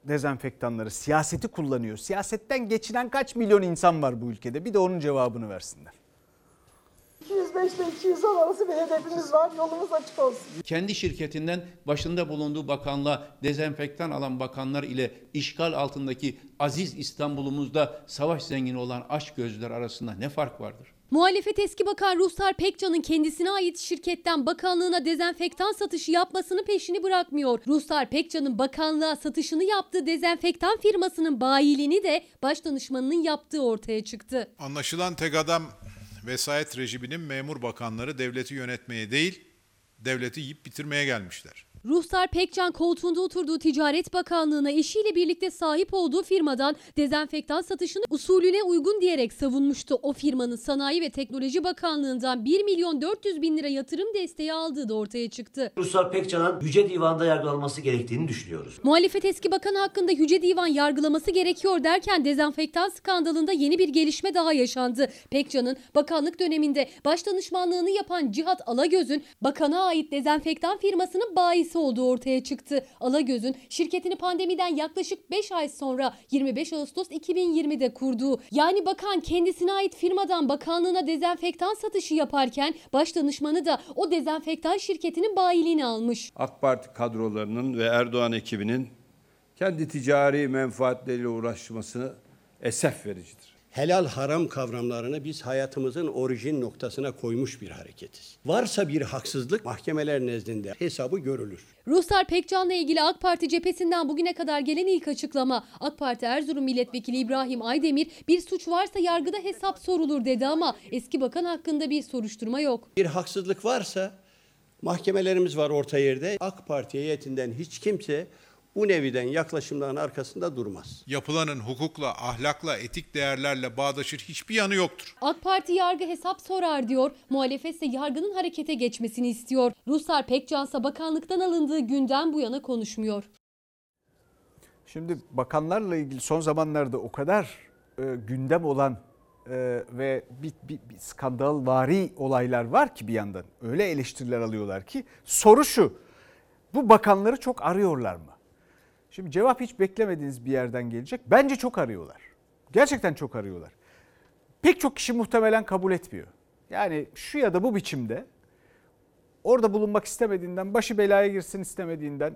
dezenfektanları. Siyaseti kullanıyor. Siyasetten geçinen kaç milyon insan var bu ülkede? Bir de onun cevabını versinler. 205 ile 210 arası bir hedefimiz var. Yolumuz açık olsun. Kendi şirketinden başında bulunduğu bakanla dezenfektan alan bakanlar ile işgal altındaki aziz İstanbul'umuzda savaş zengini olan aç gözler arasında ne fark vardır? Muhalefet eski bakan Ruhsar Pekcan'ın kendisine ait şirketten bakanlığına dezenfektan satışı yapmasını peşini bırakmıyor. Ruhsar Pekcan'ın bakanlığa satışını yaptığı dezenfektan firmasının bayiliğini de baş danışmanının yaptığı ortaya çıktı. Anlaşılan tek adam vesayet rejiminin memur bakanları devleti yönetmeye değil, devleti yiyip bitirmeye gelmişler. Ruhsar Pekcan koltuğunda oturduğu Ticaret Bakanlığı'na eşiyle birlikte sahip olduğu firmadan dezenfektan satışını usulüne uygun diyerek savunmuştu. O firmanın Sanayi ve Teknoloji Bakanlığı'ndan 1 milyon 400 bin lira yatırım desteği aldığı da ortaya çıktı. Ruslar Pekcan'ın Yüce Divan'da yargılanması gerektiğini düşünüyoruz. Muhalefet eski bakan hakkında Yüce Divan yargılaması gerekiyor derken dezenfektan skandalında yeni bir gelişme daha yaşandı. Pekcan'ın bakanlık döneminde baş danışmanlığını yapan Cihat Alagöz'ün bakana ait dezenfektan firmasının bayisi olduğu ortaya çıktı. Alagöz'ün şirketini pandemiden yaklaşık 5 ay sonra 25 Ağustos 2020'de kurduğu yani bakan kendisine ait firmadan bakanlığına dezenfektan satışı yaparken baş danışmanı da o dezenfektan şirketinin bayiliğini almış. AK Parti kadrolarının ve Erdoğan ekibinin kendi ticari menfaatleriyle uğraşması esef vericidir. Helal haram kavramlarını biz hayatımızın orijin noktasına koymuş bir hareketiz. Varsa bir haksızlık mahkemeler nezdinde hesabı görülür. Ruhsar Pekcan'la ilgili AK Parti cephesinden bugüne kadar gelen ilk açıklama. AK Parti Erzurum Milletvekili İbrahim Aydemir bir suç varsa yargıda hesap sorulur dedi ama eski bakan hakkında bir soruşturma yok. Bir haksızlık varsa mahkemelerimiz var orta yerde. AK Parti heyetinden hiç kimse bu neviden yaklaşımların arkasında durmaz. Yapılanın hukukla, ahlakla, etik değerlerle bağdaşır hiçbir yanı yoktur. AK Parti yargı hesap sorar diyor. Muhalefet ise yargının harekete geçmesini istiyor. Ruhsar Pekcansa bakanlıktan alındığı günden bu yana konuşmuyor. Şimdi bakanlarla ilgili son zamanlarda o kadar e, gündem olan e, ve bir, bir, bir skandalvari olaylar var ki bir yandan. Öyle eleştiriler alıyorlar ki soru şu. Bu bakanları çok arıyorlar mı? Şimdi cevap hiç beklemediğiniz bir yerden gelecek. Bence çok arıyorlar. Gerçekten çok arıyorlar. Pek çok kişi muhtemelen kabul etmiyor. Yani şu ya da bu biçimde orada bulunmak istemediğinden, başı belaya girsin istemediğinden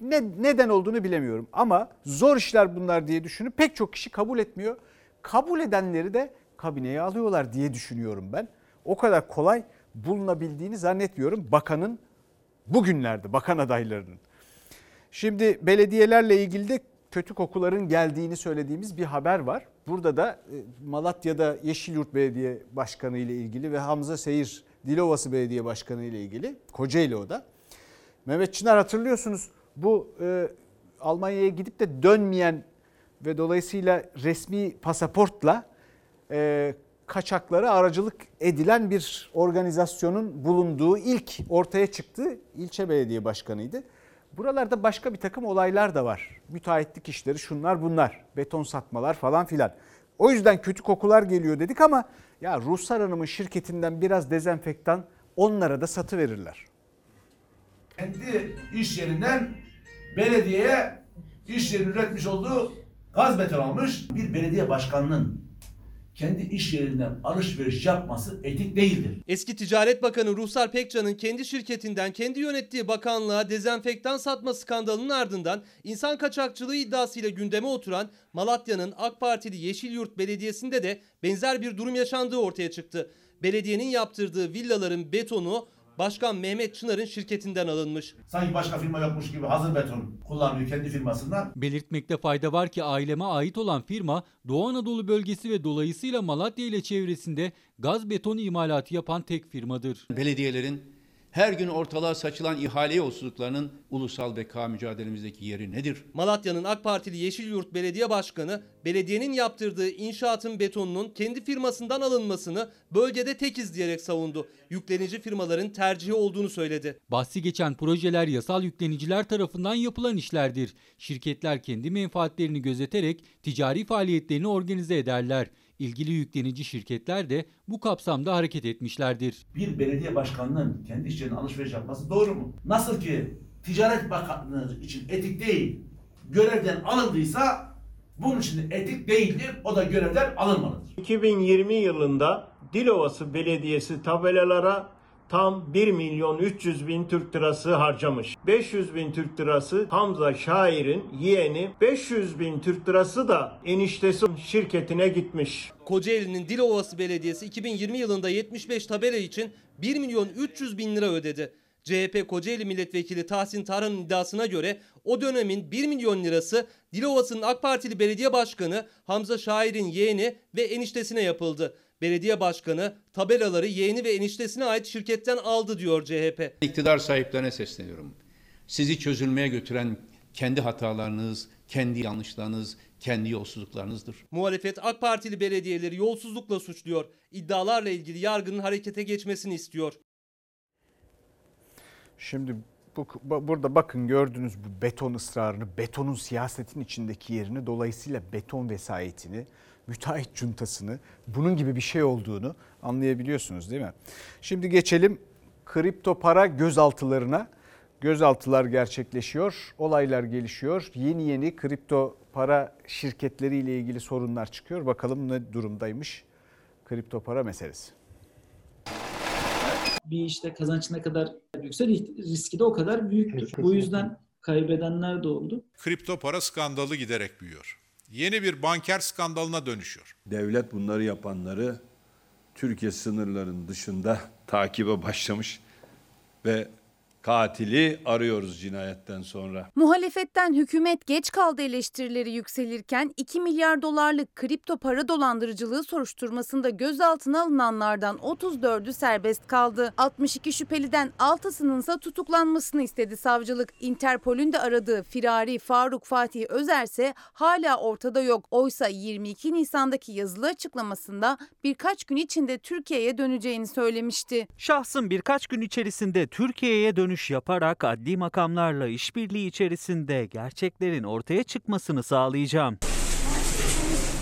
ne, neden olduğunu bilemiyorum. Ama zor işler bunlar diye düşünüp pek çok kişi kabul etmiyor. Kabul edenleri de kabineye alıyorlar diye düşünüyorum ben. O kadar kolay bulunabildiğini zannetmiyorum bakanın bugünlerde bakan adaylarının. Şimdi belediyelerle ilgili de kötü kokuların geldiğini söylediğimiz bir haber var. Burada da e, Malatya'da Yeşilyurt Belediye Başkanı ile ilgili ve Hamza Seyir Dilovası Belediye Başkanı ile ilgili Kocaeli o da. Mehmet Çınar hatırlıyorsunuz bu e, Almanya'ya gidip de dönmeyen ve dolayısıyla resmi pasaportla e, kaçaklara aracılık edilen bir organizasyonun bulunduğu ilk ortaya çıktığı ilçe belediye başkanıydı. Buralarda başka bir takım olaylar da var. Müteahhitlik işleri şunlar bunlar. Beton satmalar falan filan. O yüzden kötü kokular geliyor dedik ama ya Ruhsar Hanım'ın şirketinden biraz dezenfektan onlara da satı verirler. Kendi iş yerinden belediyeye iş yerinin üretmiş olduğu gaz beton almış. Bir belediye başkanının kendi iş yerinden alışveriş yapması etik değildir. Eski Ticaret Bakanı Ruhsar Pekcan'ın kendi şirketinden kendi yönettiği bakanlığa dezenfektan satma skandalının ardından insan kaçakçılığı iddiasıyla gündeme oturan Malatya'nın AK Partili Yeşilyurt Belediyesi'nde de benzer bir durum yaşandığı ortaya çıktı. Belediyenin yaptırdığı villaların betonu Başkan Mehmet Çınar'ın şirketinden alınmış. Sanki başka firma yokmuş gibi hazır beton kullanıyor kendi firmasından. Belirtmekte fayda var ki aileme ait olan firma Doğu Anadolu bölgesi ve dolayısıyla Malatya ile çevresinde gaz beton imalatı yapan tek firmadır. Belediyelerin Her gün ortalığa saçılan ihale yolsuzluklarının ulusal beka mücadelemizdeki yeri nedir? Malatya'nın AK Partili Yeşilyurt Belediye Başkanı, belediyenin yaptırdığı inşaatın betonunun kendi firmasından alınmasını bölgede tekiz diyerek savundu. Yüklenici firmaların tercihi olduğunu söyledi. Bahsi geçen projeler yasal yükleniciler tarafından yapılan işlerdir. Şirketler kendi menfaatlerini gözeterek ticari faaliyetlerini organize ederler. İlgili yüklenici şirketler de bu kapsamda hareket etmişlerdir. Bir belediye başkanının kendi işçilerine alışveriş yapması doğru mu? Nasıl ki Ticaret Bakanlığı için etik değil, görevden alındıysa bunun için etik değildir, o da görevden alınmalıdır. 2020 yılında Dilovası Belediyesi tabelalara tam 1 milyon 300 bin Türk lirası harcamış. 500 bin Türk lirası Hamza Şair'in yeğeni, 500 bin Türk lirası da eniştesi şirketine gitmiş. Kocaeli'nin Dilovası Belediyesi 2020 yılında 75 tabela için 1 milyon 300 bin lira ödedi. CHP Kocaeli Milletvekili Tahsin Tarhan'ın iddiasına göre o dönemin 1 milyon lirası Dilovası'nın AK Partili belediye başkanı Hamza Şair'in yeğeni ve eniştesine yapıldı. Belediye başkanı tabelaları yeğeni ve eniştesine ait şirketten aldı diyor CHP. İktidar sahiplerine sesleniyorum. Sizi çözülmeye götüren kendi hatalarınız, kendi yanlışlarınız, kendi yolsuzluklarınızdır. Muhalefet AK Partili belediyeleri yolsuzlukla suçluyor. İddialarla ilgili yargının harekete geçmesini istiyor. Şimdi bu, bu- burada bakın gördünüz bu beton ısrarını, betonun siyasetin içindeki yerini, dolayısıyla beton vesayetini, müteahhit cuntasını, bunun gibi bir şey olduğunu anlayabiliyorsunuz değil mi? Şimdi geçelim kripto para gözaltılarına. Gözaltılar gerçekleşiyor, olaylar gelişiyor. Yeni yeni kripto para şirketleriyle ilgili sorunlar çıkıyor. Bakalım ne durumdaymış kripto para meselesi. bir işte kazanç ne kadar yükse riski de o kadar büyüktür. Bu yüzden kaybedenler de oldu. Kripto para skandalı giderek büyüyor. Yeni bir banker skandalına dönüşüyor. Devlet bunları yapanları Türkiye sınırlarının dışında [LAUGHS] takibe başlamış ve katili arıyoruz cinayetten sonra. Muhalefetten hükümet geç kaldı eleştirileri yükselirken 2 milyar dolarlık kripto para dolandırıcılığı soruşturmasında gözaltına alınanlardan 34'ü serbest kaldı. 62 şüpheliden 6'sının ise tutuklanmasını istedi savcılık. Interpol'ün de aradığı firari Faruk Fatih Özer ise hala ortada yok. Oysa 22 Nisan'daki yazılı açıklamasında birkaç gün içinde Türkiye'ye döneceğini söylemişti. Şahsım birkaç gün içerisinde Türkiye'ye dönüş yaparak adli makamlarla işbirliği içerisinde gerçeklerin ortaya çıkmasını sağlayacağım.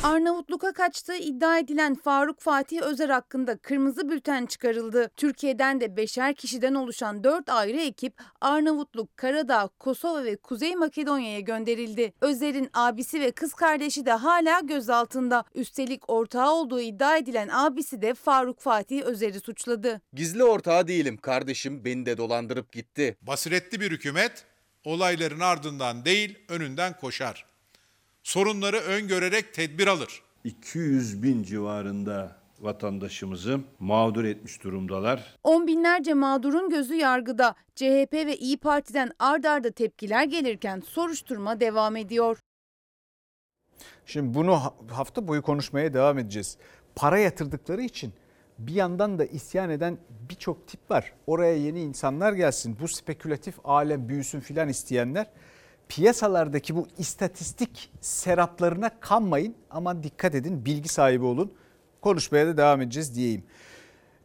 Arnavutluk'a kaçtığı iddia edilen Faruk Fatih Özer hakkında kırmızı bülten çıkarıldı. Türkiye'den de beşer kişiden oluşan dört ayrı ekip Arnavutluk, Karadağ, Kosova ve Kuzey Makedonya'ya gönderildi. Özer'in abisi ve kız kardeşi de hala gözaltında. Üstelik ortağı olduğu iddia edilen abisi de Faruk Fatih Özer'i suçladı. Gizli ortağı değilim. Kardeşim beni de dolandırıp gitti. Basiretli bir hükümet olayların ardından değil önünden koşar. Sorunları öngörerek tedbir alır. 200 bin civarında vatandaşımızı mağdur etmiş durumdalar. On binlerce mağdurun gözü yargıda. CHP ve İyi Parti'den ard arda tepkiler gelirken soruşturma devam ediyor. Şimdi bunu ha- hafta boyu konuşmaya devam edeceğiz. Para yatırdıkları için bir yandan da isyan eden birçok tip var. Oraya yeni insanlar gelsin, bu spekülatif alem büyüsün filan isteyenler. Piyasalardaki bu istatistik seraplarına kanmayın. Aman dikkat edin, bilgi sahibi olun. Konuşmaya da devam edeceğiz diyeyim.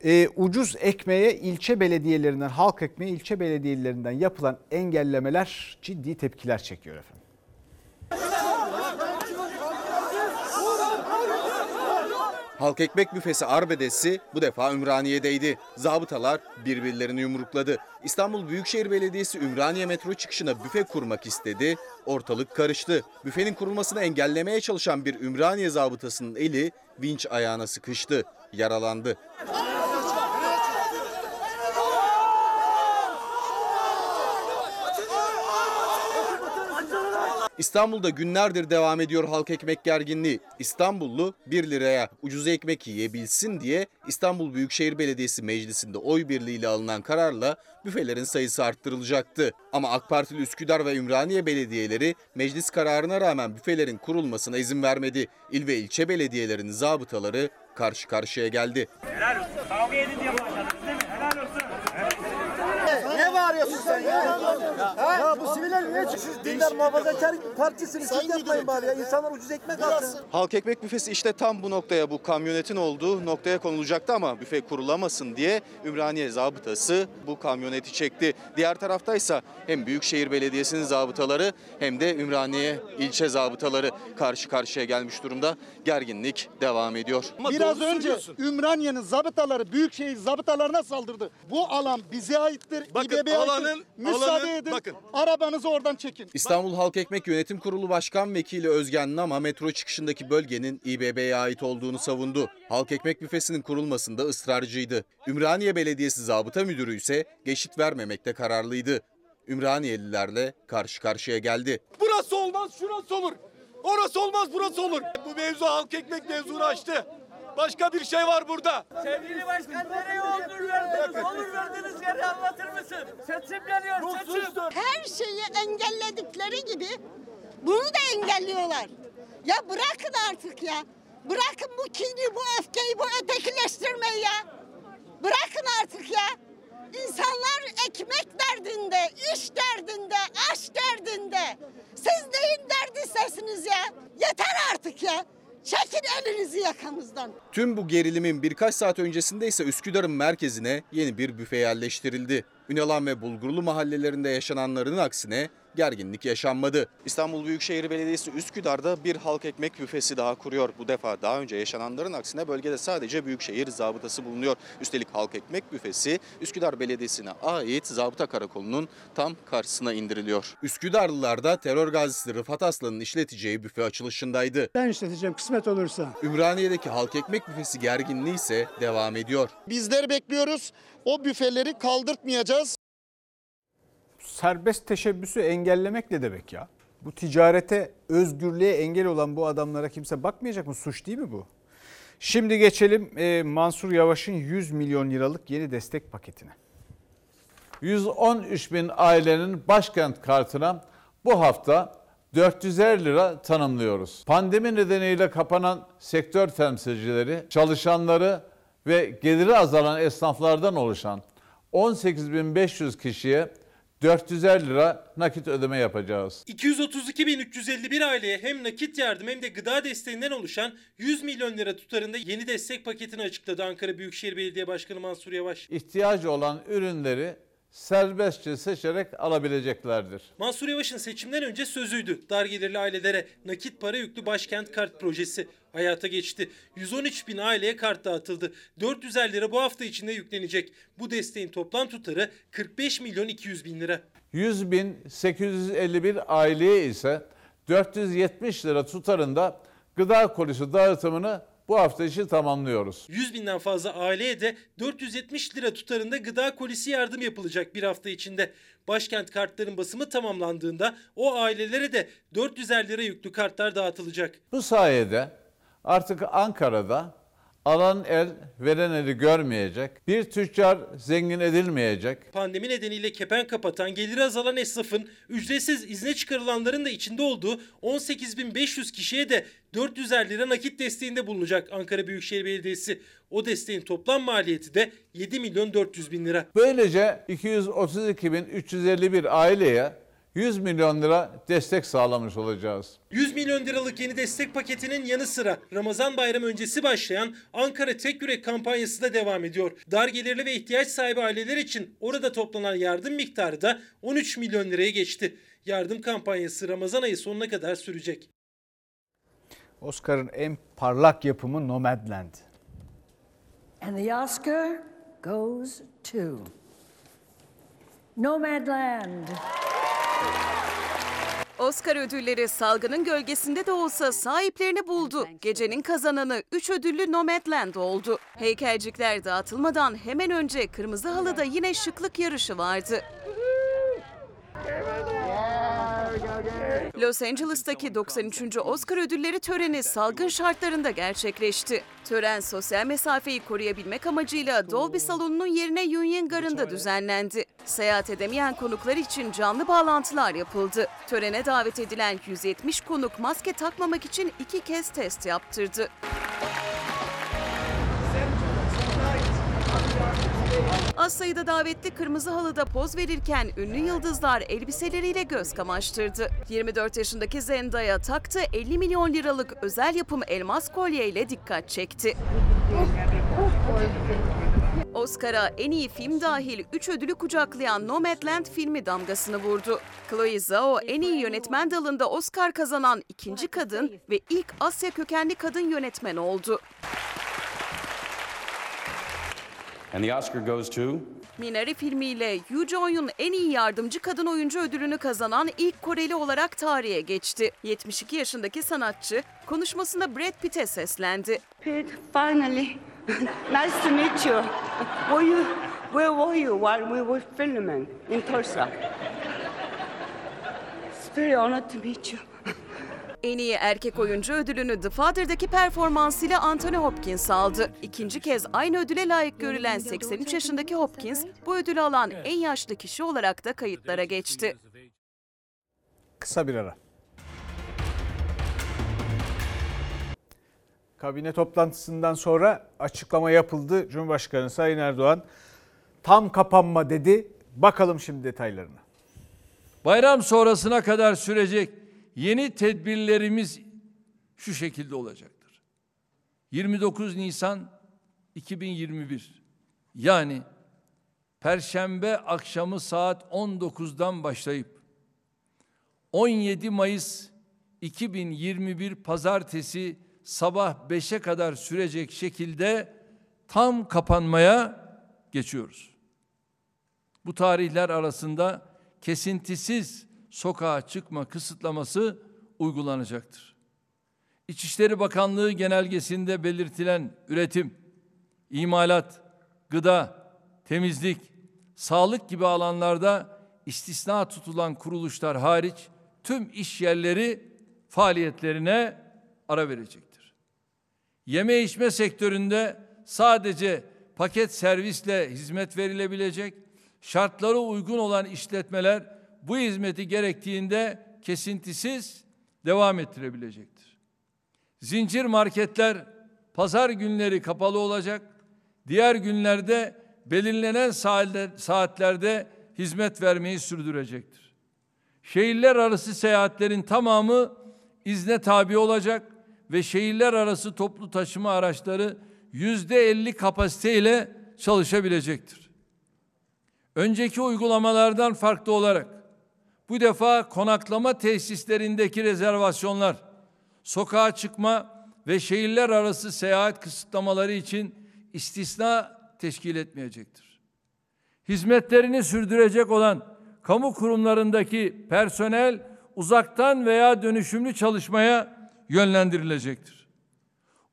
Ee, ucuz ekmeğe ilçe belediyelerinden, halk ekmeğe ilçe belediyelerinden yapılan engellemeler ciddi tepkiler çekiyor efendim. Halk ekmek büfesi arbedesi bu defa Ümraniye'deydi. Zabıtalar birbirlerini yumrukladı. İstanbul Büyükşehir Belediyesi Ümraniye metro çıkışına büfe kurmak istedi. Ortalık karıştı. Büfenin kurulmasını engellemeye çalışan bir Ümraniye zabıtasının eli vinç ayağına sıkıştı. Yaralandı. İstanbul'da günlerdir devam ediyor halk ekmek gerginliği. İstanbullu 1 liraya ucuz ekmek yiyebilsin diye İstanbul Büyükşehir Belediyesi Meclisi'nde oy birliğiyle alınan kararla büfelerin sayısı arttırılacaktı. Ama AK Partili Üsküdar ve Ümraniye belediyeleri meclis kararına rağmen büfelerin kurulmasına izin vermedi. İl ve ilçe belediyelerinin zabıtaları karşı karşıya geldi. Helal olsun. Kavga edin diye başladınız değil mi? Helal olsun. Ne bağırıyorsun sen ya? Ya, bu siviller niye çıksın? Siz dindar muhafazakar partisiniz. Siz yapmayın bari ya. İnsanlar ucuz ekmek alsın. Halk ekmek büfesi işte tam bu noktaya bu kamyonetin olduğu noktaya konulacaktı ama büfe kurulamasın diye Ümraniye zabıtası bu kamyoneti çekti. Diğer taraftaysa hem Büyükşehir Belediyesi'nin zabıtaları hem de Ümraniye ilçe zabıtaları karşı karşıya gelmiş durumda. Gerginlik devam ediyor. Biraz önce Ümraniye'nin zabıtaları Büyükşehir zabıtalarına saldırdı. Bu alan bize aittir. Bakın, İBB'ye alanın- Müsaade alanın- edin. bakın. Arabanızı oradan çekin. İstanbul Halk Ekmek Yönetim Kurulu Başkan Vekili Özgen Nama metro çıkışındaki bölgenin İBB'ye ait olduğunu savundu. Halk Ekmek büfesinin kurulmasında ısrarcıydı. Ümraniye Belediyesi Zabıta Müdürü ise geçit vermemekte kararlıydı. Ümraniyelilerle karşı karşıya geldi. Burası olmaz, şurası olur. Orası olmaz, burası olur. Bu mevzu halk ekmek mevzunu açtı. Başka bir şey var burada. Sevgili başkan nereye olur verdiniz? Olur verdiniz yeri anlatır mısın? Seçim geliyor seçim. Her şeyi engelledikleri gibi bunu da engelliyorlar. Ya bırakın artık ya. Bırakın bu kini, bu öfkeyi, bu ötekileştirmeyi ya. Bırakın artık ya. İnsanlar ekmek derdinde, iş derdinde, aş derdinde. Siz neyin derdisesiniz ya? Yeter artık ya. Çekin elinizi yakamızdan. Tüm bu gerilimin birkaç saat öncesinde ise Üsküdar'ın merkezine yeni bir büfe yerleştirildi. Ünalan ve Bulgurlu mahallelerinde yaşananların aksine gerginlik yaşanmadı. İstanbul Büyükşehir Belediyesi Üsküdar'da bir halk ekmek büfesi daha kuruyor. Bu defa daha önce yaşananların aksine bölgede sadece Büyükşehir zabıtası bulunuyor. Üstelik halk ekmek büfesi Üsküdar Belediyesi'ne ait zabıta karakolunun tam karşısına indiriliyor. Üsküdarlılar da terör gazisi Rıfat Aslan'ın işleteceği büfe açılışındaydı. Ben işleteceğim kısmet olursa. Ümraniye'deki halk ekmek büfesi gerginliği ise devam ediyor. Bizler bekliyoruz. O büfeleri kaldırtmayacağız. Serbest teşebbüsü engellemek ne demek ya? Bu ticarete, özgürlüğe engel olan bu adamlara kimse bakmayacak mı? Suç değil mi bu? Şimdi geçelim e, Mansur Yavaş'ın 100 milyon liralık yeni destek paketine. 113 bin ailenin başkent kartına bu hafta 450 lira tanımlıyoruz. Pandemi nedeniyle kapanan sektör temsilcileri, çalışanları ve geliri azalan esnaflardan oluşan 18.500 kişiye 450 lira nakit ödeme yapacağız. 232.351 aileye hem nakit yardım hem de gıda desteğinden oluşan 100 milyon lira tutarında yeni destek paketini açıkladı Ankara Büyükşehir Belediye Başkanı Mansur Yavaş. İhtiyacı olan ürünleri serbestçe seçerek alabileceklerdir. Mansur Yavaş'ın seçimden önce sözüydü. Dar gelirli ailelere nakit para yüklü başkent kart projesi hayata geçti. 113 bin aileye kart dağıtıldı. 450 lira bu hafta içinde yüklenecek. Bu desteğin toplam tutarı 45 milyon 200 bin lira. 100 bin 851 aileye ise 470 lira tutarında gıda kolisi dağıtımını bu hafta içi tamamlıyoruz. 100 binden fazla aileye de 470 lira tutarında gıda kolisi yardım yapılacak bir hafta içinde. Başkent kartların basımı tamamlandığında o ailelere de 450 lira yüklü kartlar dağıtılacak. Bu sayede artık Ankara'da alan el veren eli görmeyecek, bir tüccar zengin edilmeyecek, Pandemi nedeniyle kepen kapatan, geliri azalan esnafın, ücretsiz izne çıkarılanların da içinde olduğu 18.500 kişiye de 450 lira nakit desteğinde bulunacak Ankara Büyükşehir Belediyesi. O desteğin toplam maliyeti de 7 milyon 400 bin lira. Böylece 232.351 aileye 100 milyon lira destek sağlamış olacağız. 100 milyon liralık yeni destek paketinin yanı sıra Ramazan bayramı öncesi başlayan Ankara Tek Yürek kampanyası da devam ediyor. Dar gelirli ve ihtiyaç sahibi aileler için orada toplanan yardım miktarı da 13 milyon liraya geçti. Yardım kampanyası Ramazan ayı sonuna kadar sürecek. Oscar'ın en parlak yapımı Nomadland. And the Oscar goes to Nomadland. Oscar ödülleri salgının gölgesinde de olsa sahiplerini buldu. Gecenin kazananı 3 ödüllü Nomadland oldu. Heykelcikler dağıtılmadan hemen önce Kırmızı Halı'da yine şıklık yarışı vardı. Los Angeles'taki 93. Oscar ödülleri töreni salgın şartlarında gerçekleşti. Tören sosyal mesafeyi koruyabilmek amacıyla Dolby salonunun yerine Union Garı'nda düzenlendi. Seyahat edemeyen konuklar için canlı bağlantılar yapıldı. Törene davet edilen 170 konuk maske takmamak için iki kez test yaptırdı. Az sayıda davetli kırmızı halıda poz verirken ünlü yıldızlar elbiseleriyle göz kamaştırdı. 24 yaşındaki Zendaya taktı 50 milyon liralık özel yapım elmas kolyeyle dikkat çekti. Oscar'a en iyi film dahil 3 ödülü kucaklayan Nomadland filmi damgasını vurdu. Chloe Zhao en iyi yönetmen dalında Oscar kazanan ikinci kadın ve ilk Asya kökenli kadın yönetmen oldu. And the Oscar goes to Minari filmiyle Yoo Jong-un en iyi yardımcı kadın oyuncu ödülünü kazanan ilk Koreli olarak tarihe geçti. 72 yaşındaki sanatçı konuşmasında Brad Pitt'e seslendi. Pete, finally, [LAUGHS] nice to meet you. Were you, where were you while we were filming in Tulsa? It's very honored to meet you. [LAUGHS] En iyi erkek oyuncu ödülünü The Father'daki performansıyla Anthony Hopkins aldı. İkinci kez aynı ödüle layık görülen 83 yaşındaki Hopkins, bu ödülü alan en yaşlı kişi olarak da kayıtlara geçti. Kısa bir ara. Kabine toplantısından sonra açıklama yapıldı. Cumhurbaşkanı Sayın Erdoğan tam kapanma dedi. Bakalım şimdi detaylarına. Bayram sonrasına kadar sürecek yeni tedbirlerimiz şu şekilde olacaktır. 29 Nisan 2021 yani Perşembe akşamı saat 19'dan başlayıp 17 Mayıs 2021 Pazartesi sabah 5'e kadar sürecek şekilde tam kapanmaya geçiyoruz. Bu tarihler arasında kesintisiz sokağa çıkma kısıtlaması uygulanacaktır. İçişleri Bakanlığı genelgesinde belirtilen üretim, imalat, gıda, temizlik, sağlık gibi alanlarda istisna tutulan kuruluşlar hariç tüm iş yerleri faaliyetlerine ara verecektir. Yeme içme sektöründe sadece paket servisle hizmet verilebilecek, şartları uygun olan işletmeler bu hizmeti gerektiğinde kesintisiz devam ettirebilecektir. Zincir marketler pazar günleri kapalı olacak, diğer günlerde belirlenen saatlerde hizmet vermeyi sürdürecektir. Şehirler arası seyahatlerin tamamı izne tabi olacak ve şehirler arası toplu taşıma araçları yüzde elli kapasiteyle çalışabilecektir. Önceki uygulamalardan farklı olarak bu defa konaklama tesislerindeki rezervasyonlar, sokağa çıkma ve şehirler arası seyahat kısıtlamaları için istisna teşkil etmeyecektir. Hizmetlerini sürdürecek olan kamu kurumlarındaki personel uzaktan veya dönüşümlü çalışmaya yönlendirilecektir.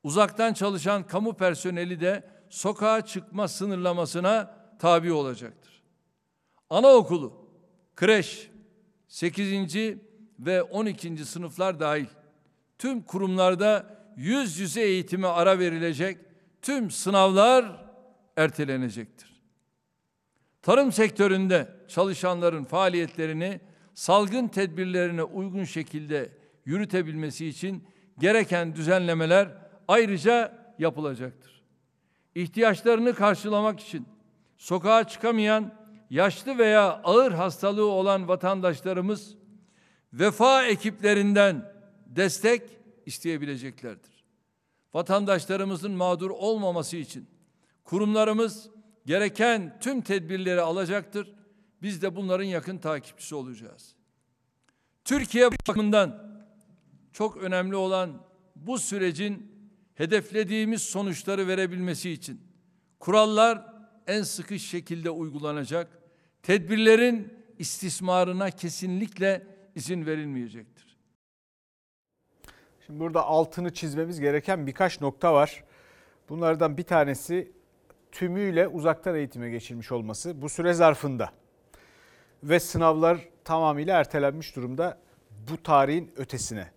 Uzaktan çalışan kamu personeli de sokağa çıkma sınırlamasına tabi olacaktır. Anaokulu, kreş, 8. ve 12. sınıflar dahil tüm kurumlarda yüz yüze eğitime ara verilecek, tüm sınavlar ertelenecektir. Tarım sektöründe çalışanların faaliyetlerini salgın tedbirlerine uygun şekilde yürütebilmesi için gereken düzenlemeler ayrıca yapılacaktır. İhtiyaçlarını karşılamak için sokağa çıkamayan yaşlı veya ağır hastalığı olan vatandaşlarımız vefa ekiplerinden destek isteyebileceklerdir. Vatandaşlarımızın mağdur olmaması için kurumlarımız gereken tüm tedbirleri alacaktır. Biz de bunların yakın takipçisi olacağız. Türkiye bakımından çok önemli olan bu sürecin hedeflediğimiz sonuçları verebilmesi için kurallar en sıkı şekilde uygulanacak. Tedbirlerin istismarına kesinlikle izin verilmeyecektir. Şimdi burada altını çizmemiz gereken birkaç nokta var. Bunlardan bir tanesi tümüyle uzaktan eğitime geçilmiş olması bu süre zarfında ve sınavlar tamamıyla ertelenmiş durumda bu tarihin ötesine.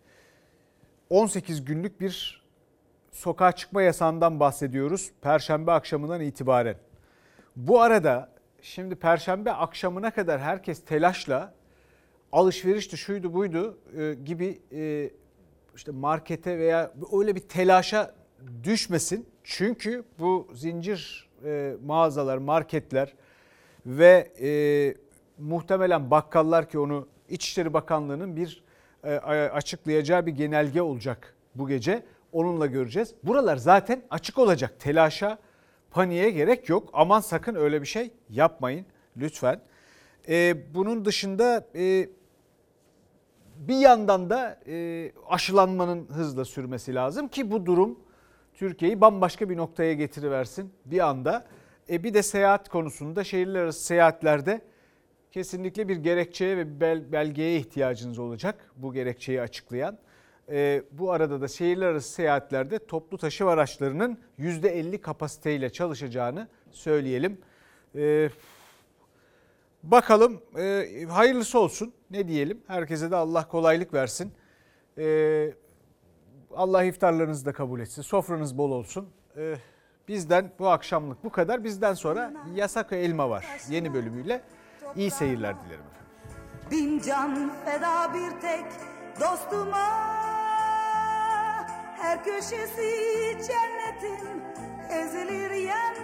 18 günlük bir sokağa çıkma yasağından bahsediyoruz Perşembe akşamından itibaren. Bu arada şimdi Perşembe akşamına kadar herkes telaşla alışverişti şuydu buydu e, gibi e, işte markete veya öyle bir telaşa düşmesin. Çünkü bu zincir e, mağazalar, marketler ve muhtemelen bakkallar ki onu İçişleri Bakanlığı'nın bir açıklayacağı bir genelge olacak bu gece. Onunla göreceğiz. Buralar zaten açık olacak. Telaşa, paniğe gerek yok. Aman sakın öyle bir şey yapmayın lütfen. E, bunun dışında e, bir yandan da e, aşılanmanın hızla sürmesi lazım ki bu durum Türkiye'yi bambaşka bir noktaya getiriversin bir anda. E, bir de seyahat konusunda şehirler arası seyahatlerde kesinlikle bir gerekçeye ve bel, belgeye ihtiyacınız olacak bu gerekçeyi açıklayan. E, bu arada da şehirler arası seyahatlerde toplu taşıma araçlarının %50 kapasiteyle çalışacağını söyleyelim. E, bakalım e, hayırlısı olsun ne diyelim herkese de Allah kolaylık versin. E, Allah iftarlarınızı da kabul etsin sofranız bol olsun. E, bizden bu akşamlık bu kadar bizden sonra Yasak Elma var yeni bölümüyle. İyi seyirler dilerim efendim. Bin can feda bir tek dostuma Her köşesi cennetin ezilir yen